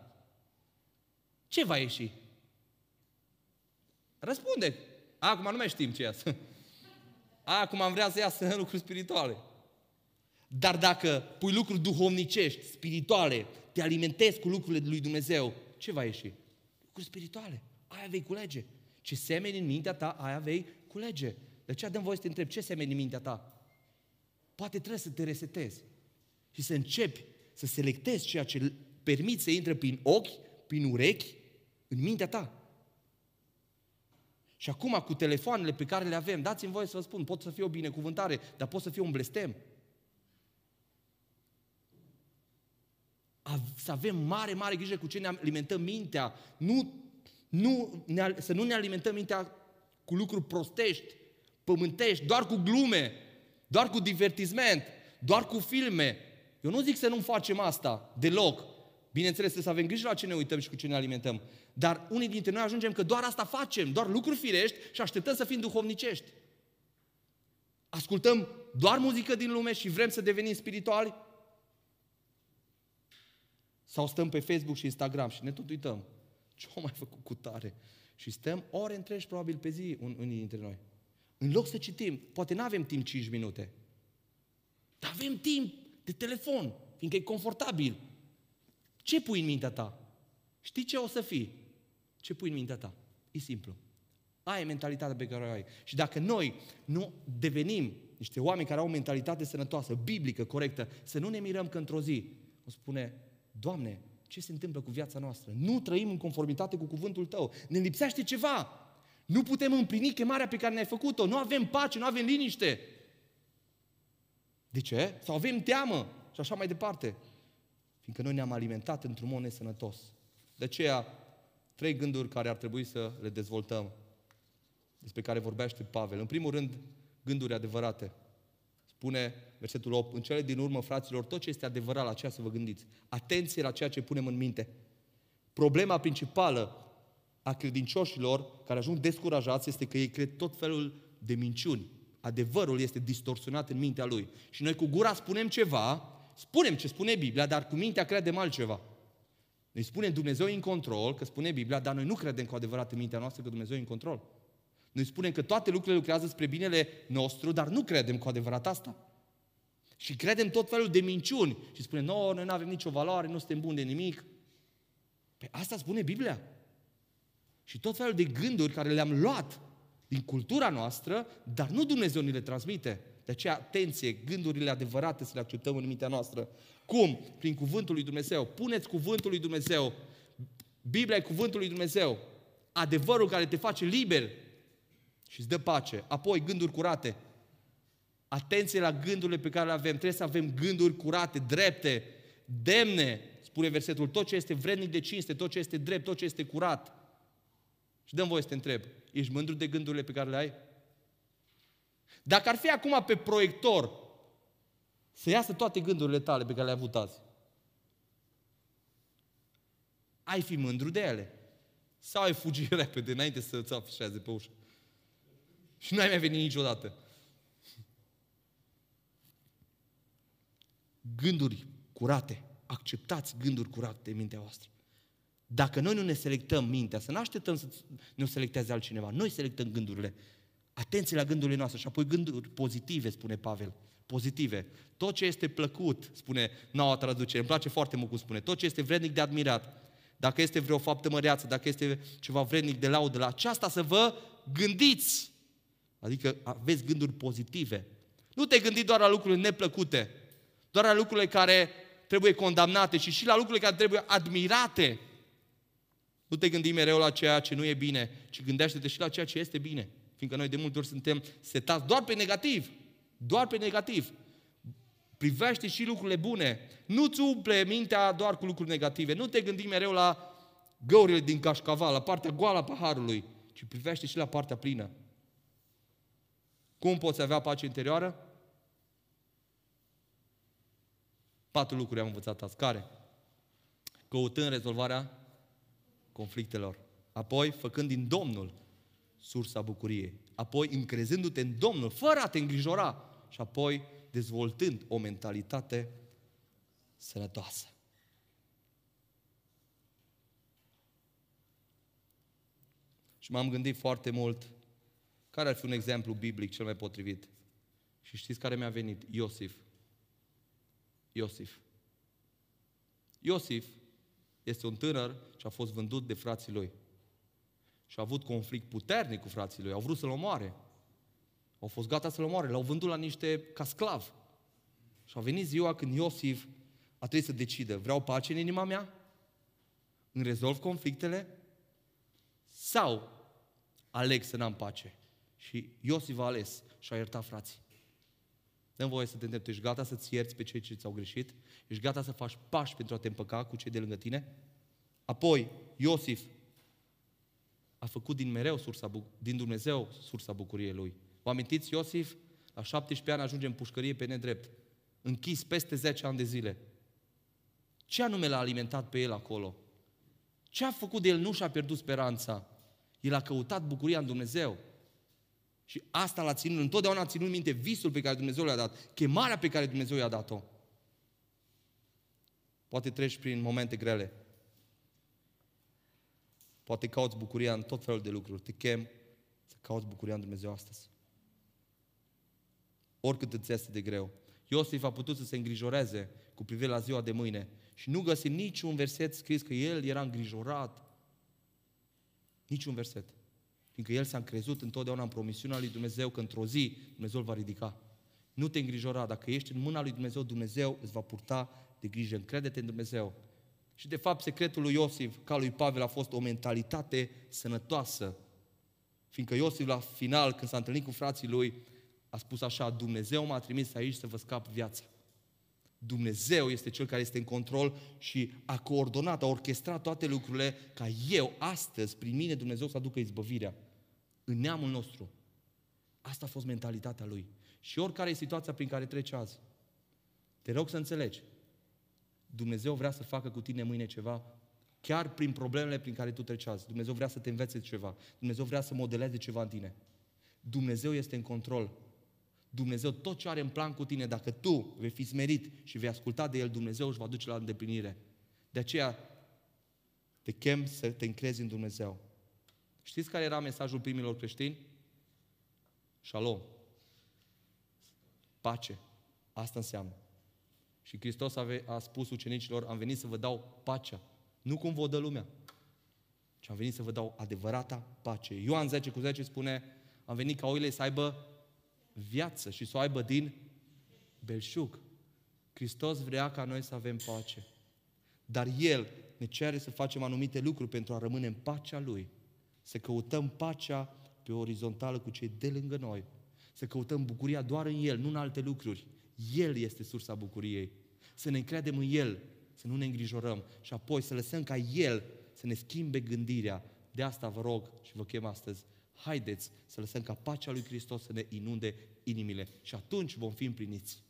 ce va ieși? Răspunde. Acum nu mai știm ce iasă. Acum am vrea să iasă lucruri spirituale. Dar dacă pui lucruri duhovnicești, spirituale, te alimentezi cu lucrurile lui Dumnezeu, ce va ieși? Lucruri spirituale. Aia vei culege. Ce semeni în mintea ta, aia vei culege. De ce dăm voie să te întreb, ce semeni în mintea ta? Poate trebuie să te resetezi și să începi să selectezi ceea ce permiți să intre prin ochi, prin urechi, în mintea ta. Și acum, cu telefoanele pe care le avem, dați-mi voie să vă spun, pot să fie o binecuvântare, dar pot să fie un blestem. Să avem mare, mare grijă cu ce ne alimentăm mintea. Nu, nu ne, să nu ne alimentăm mintea cu lucruri prostești, pământești, doar cu glume, doar cu divertisment, doar cu filme. Eu nu zic să nu facem asta deloc. Bineînțeles, să avem grijă la ce ne uităm și cu ce ne alimentăm. Dar unii dintre noi ajungem că doar asta facem, doar lucruri firești și așteptăm să fim duhovnicești. Ascultăm doar muzică din lume și vrem să devenim spirituali? Sau stăm pe Facebook și Instagram și ne tot uităm. Ce am mai făcut cu tare? Și stăm ore întregi probabil pe zi unii dintre noi. În loc să citim, poate nu avem timp 5 minute, dar avem timp de telefon, fiindcă e confortabil. Ce pui în mintea ta? Știi ce o să fii? Ce pui în mintea ta? E simplu. Aia e mentalitatea pe care o ai. Și dacă noi nu devenim niște oameni care au o mentalitate sănătoasă, biblică, corectă, să nu ne mirăm că într-o zi o spune, Doamne, ce se întâmplă cu viața noastră? Nu trăim în conformitate cu cuvântul Tău. Ne lipsește ceva. Nu putem împlini chemarea pe care ne-ai făcut-o. Nu avem pace, nu avem liniște. De ce? Sau avem teamă și așa mai departe. Fiindcă noi ne-am alimentat într-un mod nesănătos. De aceea, trei gânduri care ar trebui să le dezvoltăm, despre care vorbește Pavel. În primul rând, gânduri adevărate. Spune versetul 8, în cele din urmă, fraților, tot ce este adevărat, la ceea să vă gândiți. Atenție la ceea ce punem în minte. Problema principală a credincioșilor care ajung descurajați este că ei cred tot felul de minciuni. Adevărul este distorsionat în mintea lui. Și noi cu gura spunem ceva, spunem ce spune Biblia, dar cu mintea credem altceva. Noi spunem Dumnezeu e în control, că spune Biblia, dar noi nu credem cu adevărat în mintea noastră că Dumnezeu e în control. Noi spunem că toate lucrurile lucrează spre binele nostru, dar nu credem cu adevărat asta. Și credem tot felul de minciuni și spunem, nu, noi nu avem nicio valoare, nu suntem buni de nimic. Pe asta spune Biblia. Și tot felul de gânduri care le-am luat din cultura noastră, dar nu Dumnezeu ni le transmite. De aceea, atenție, gândurile adevărate să le acceptăm în mintea noastră. Cum? Prin cuvântul lui Dumnezeu. Puneți cuvântul lui Dumnezeu. Biblia e cuvântul lui Dumnezeu. Adevărul care te face liber și îți dă pace. Apoi, gânduri curate. Atenție la gândurile pe care le avem. Trebuie să avem gânduri curate, drepte, demne. Spune versetul, tot ce este vrednic de cinste, tot ce este drept, tot ce este curat. Și dăm voie să te întreb, ești mândru de gândurile pe care le ai? Dacă ar fi acum pe proiector să iasă toate gândurile tale pe care le-ai avut azi, ai fi mândru de ele? Sau ai fugi repede înainte să îți afișeze pe ușă? Și nu ai mai venit niciodată. Gânduri curate. Acceptați gânduri curate de mintea voastră. Dacă noi nu ne selectăm mintea, să nu așteptăm să ne o selecteze altcineva, noi selectăm gândurile. Atenție la gândurile noastre și apoi gânduri pozitive, spune Pavel. Pozitive. Tot ce este plăcut, spune noua traducere, îmi place foarte mult cum spune, tot ce este vrednic de admirat, dacă este vreo faptă măreață, dacă este ceva vrednic de laudă, la aceasta să vă gândiți. Adică aveți gânduri pozitive. Nu te gândi doar la lucrurile neplăcute, doar la lucrurile care trebuie condamnate, ci și la lucrurile care trebuie admirate. Nu te gândi mereu la ceea ce nu e bine, ci gândește-te și la ceea ce este bine. Fiindcă noi de multe ori suntem setați doar pe negativ. Doar pe negativ. Privește și lucrurile bune. Nu-ți umple mintea doar cu lucruri negative. Nu te gândi mereu la găurile din cașcaval, la partea goală a paharului, ci privește și la partea plină. Cum poți avea pace interioară? Patru lucruri am învățat azi. Care? Căutând rezolvarea conflictelor. Apoi, făcând din Domnul sursa bucuriei. Apoi, încrezându-te în Domnul, fără a te îngrijora. Și apoi, dezvoltând o mentalitate sănătoasă. Și m-am gândit foarte mult care ar fi un exemplu biblic cel mai potrivit. Și știți care mi-a venit? Iosif. Iosif. Iosif este un tânăr ce a fost vândut de frații lui. Și a avut conflict puternic cu frații lui. Au vrut să-l omoare. Au fost gata să-l omoare. L-au vândut la niște ca sclav. Și a venit ziua când Iosif a trebuit să decidă. Vreau pace în inima mea? Îmi rezolv conflictele? Sau aleg să n-am pace? Și Iosif a ales și a iertat frații. Dăm voie să te întreb, tu ești gata să-ți ierți pe cei ce ți-au greșit? Ești gata să faci pași pentru a te împăca cu cei de lângă tine? Apoi, Iosif a făcut din mereu sursa, din Dumnezeu sursa bucuriei lui. Vă amintiți, Iosif, la 17 ani ajunge în pușcărie pe nedrept, închis peste 10 ani de zile. Ce anume l-a alimentat pe el acolo? Ce a făcut de el? Nu și-a pierdut speranța. El a căutat bucuria în Dumnezeu. Și asta l-a ținut, întotdeauna a ținut minte visul pe care Dumnezeu le-a dat, chemarea pe care Dumnezeu i-a dat-o. Poate treci prin momente grele. Poate cauți bucuria în tot felul de lucruri. Te chem să cauți bucuria în Dumnezeu astăzi. Oricât îți este de greu. Iosif a putut să se îngrijoreze cu privire la ziua de mâine și nu găsi niciun verset scris că el era îngrijorat. Niciun verset. Fiindcă el s-a încrezut întotdeauna în promisiunea lui Dumnezeu că într-o zi Dumnezeu îl va ridica. Nu te îngrijora, dacă ești în mâna lui Dumnezeu, Dumnezeu îți va purta de grijă. Încrede-te în Dumnezeu. Și de fapt secretul lui Iosif, ca lui Pavel, a fost o mentalitate sănătoasă. Fiindcă Iosif la final, când s-a întâlnit cu frații lui, a spus așa, Dumnezeu m-a trimis aici să vă scap viața. Dumnezeu este Cel care este în control și a coordonat, a orchestrat toate lucrurile ca eu, astăzi, prin mine, Dumnezeu să aducă izbăvirea în neamul nostru. Asta a fost mentalitatea lui. Și oricare e situația prin care treci azi, te rog să înțelegi. Dumnezeu vrea să facă cu tine mâine ceva, chiar prin problemele prin care tu treci azi. Dumnezeu vrea să te învețe ceva. Dumnezeu vrea să modeleze ceva în tine. Dumnezeu este în control. Dumnezeu tot ce are în plan cu tine, dacă tu vei fi smerit și vei asculta de El, Dumnezeu își va duce la îndeplinire. De aceea te chem să te încrezi în Dumnezeu. Știți care era mesajul primilor creștini? Shalom. Pace. Asta înseamnă. Și Hristos a, a spus ucenicilor, am venit să vă dau pacea. Nu cum vă dă lumea, ci am venit să vă dau adevărata pace. Ioan 10 cu 10 spune, am venit ca oile să aibă viață și să o aibă din belșug. Hristos vrea ca noi să avem pace. Dar El ne cere să facem anumite lucruri pentru a rămâne în pacea Lui. Să căutăm pacea pe orizontală cu cei de lângă noi. Să căutăm bucuria doar în El, nu în alte lucruri. El este sursa bucuriei. Să ne încredem în El, să nu ne îngrijorăm și apoi să lăsăm ca El să ne schimbe gândirea. De asta vă rog și vă chem astăzi, haideți să lăsăm ca pacea lui Hristos să ne inunde inimile și atunci vom fi împliniți.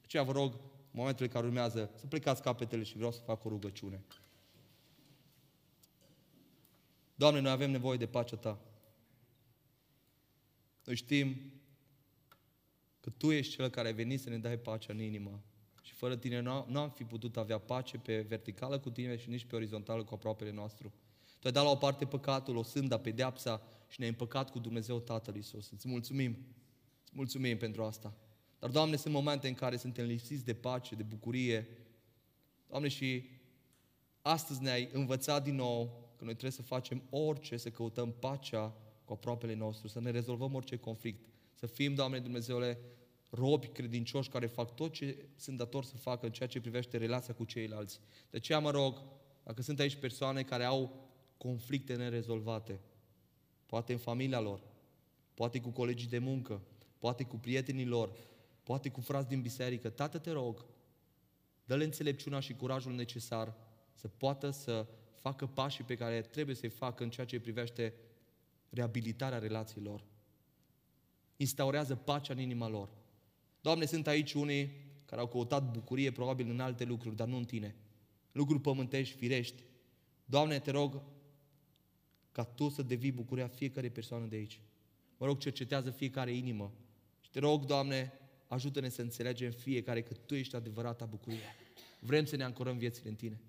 De aceea vă rog, în momentul în care urmează, să plecați capetele și vreau să fac o rugăciune. Doamne, noi avem nevoie de pacea Ta. Noi știm că Tu ești Cel care ai venit să ne dai pacea în inimă. Și fără tine nu, nu am fi putut avea pace pe verticală cu tine și nici pe orizontală cu aproapele nostru. Tu ai dat la o parte păcatul, o sânda, pedeapsa și ne-ai împăcat cu Dumnezeu Tatăl Iisus. Îți mulțumim. Îți mulțumim pentru asta. Dar, Doamne, sunt momente în care suntem lipsiți de pace, de bucurie. Doamne, și astăzi ne-ai învățat din nou că noi trebuie să facem orice, să căutăm pacea cu aproapele nostru, să ne rezolvăm orice conflict. Să fim, Doamne Dumnezeule, robi credincioși care fac tot ce sunt datori să facă în ceea ce privește relația cu ceilalți. De aceea mă rog, dacă sunt aici persoane care au conflicte nerezolvate, poate în familia lor, poate cu colegii de muncă, poate cu prietenii lor, poate cu frați din biserică, Tată, te rog, dă-le înțelepciunea și curajul necesar să poată să facă pașii pe care trebuie să-i facă în ceea ce privește reabilitarea relațiilor. Instaurează pacea în inima lor. Doamne, sunt aici unii care au căutat bucurie probabil în alte lucruri, dar nu în Tine. Lucruri pământești, firești. Doamne, te rog ca Tu să devii bucuria fiecare persoană de aici. Mă rog, cercetează fiecare inimă. Și te rog, Doamne, ajută-ne să înțelegem fiecare că Tu ești adevărata bucurie. Vrem să ne ancorăm viețile în Tine.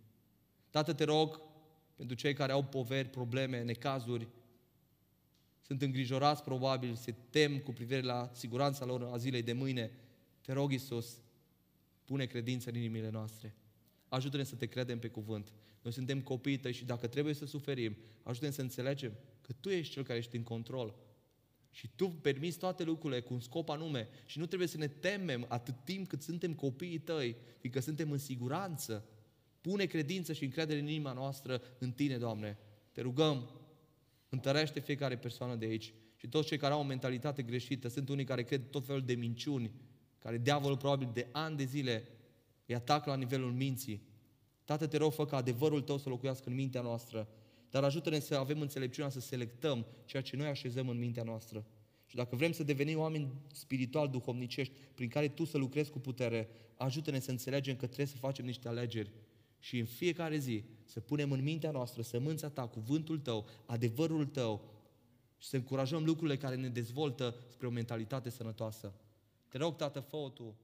Tată, te rog, pentru cei care au poveri, probleme, necazuri, sunt îngrijorați probabil, se tem cu privire la siguranța lor a zilei de mâine, te rog, Iisus, pune credință în inimile noastre. Ajută-ne să te credem pe cuvânt. Noi suntem copii tăi și dacă trebuie să suferim, ajută-ne să înțelegem că Tu ești Cel care ești în control. Și Tu permiți toate lucrurile cu un scop anume și nu trebuie să ne temem atât timp cât suntem copiii Tăi, fiindcă suntem în siguranță. Pune credință și încredere în inima noastră în Tine, Doamne. Te rugăm, întărește fiecare persoană de aici. Și toți cei care au o mentalitate greșită, sunt unii care cred tot felul de minciuni, care diavolul probabil de ani de zile îi atacă la nivelul minții. Tată, te rog, fă ca adevărul Tău să locuiască în mintea noastră, dar ajută-ne să avem înțelepciunea să selectăm ceea ce noi așezăm în mintea noastră. Și dacă vrem să devenim oameni spiritual, duhovnicești, prin care Tu să lucrezi cu putere, ajută-ne să înțelegem că trebuie să facem niște alegeri și în fiecare zi să punem în mintea noastră sămânța Ta, cuvântul Tău, adevărul Tău și să încurajăm lucrurile care ne dezvoltă spre o mentalitate sănătoasă. Te rog, Tată, fă Tu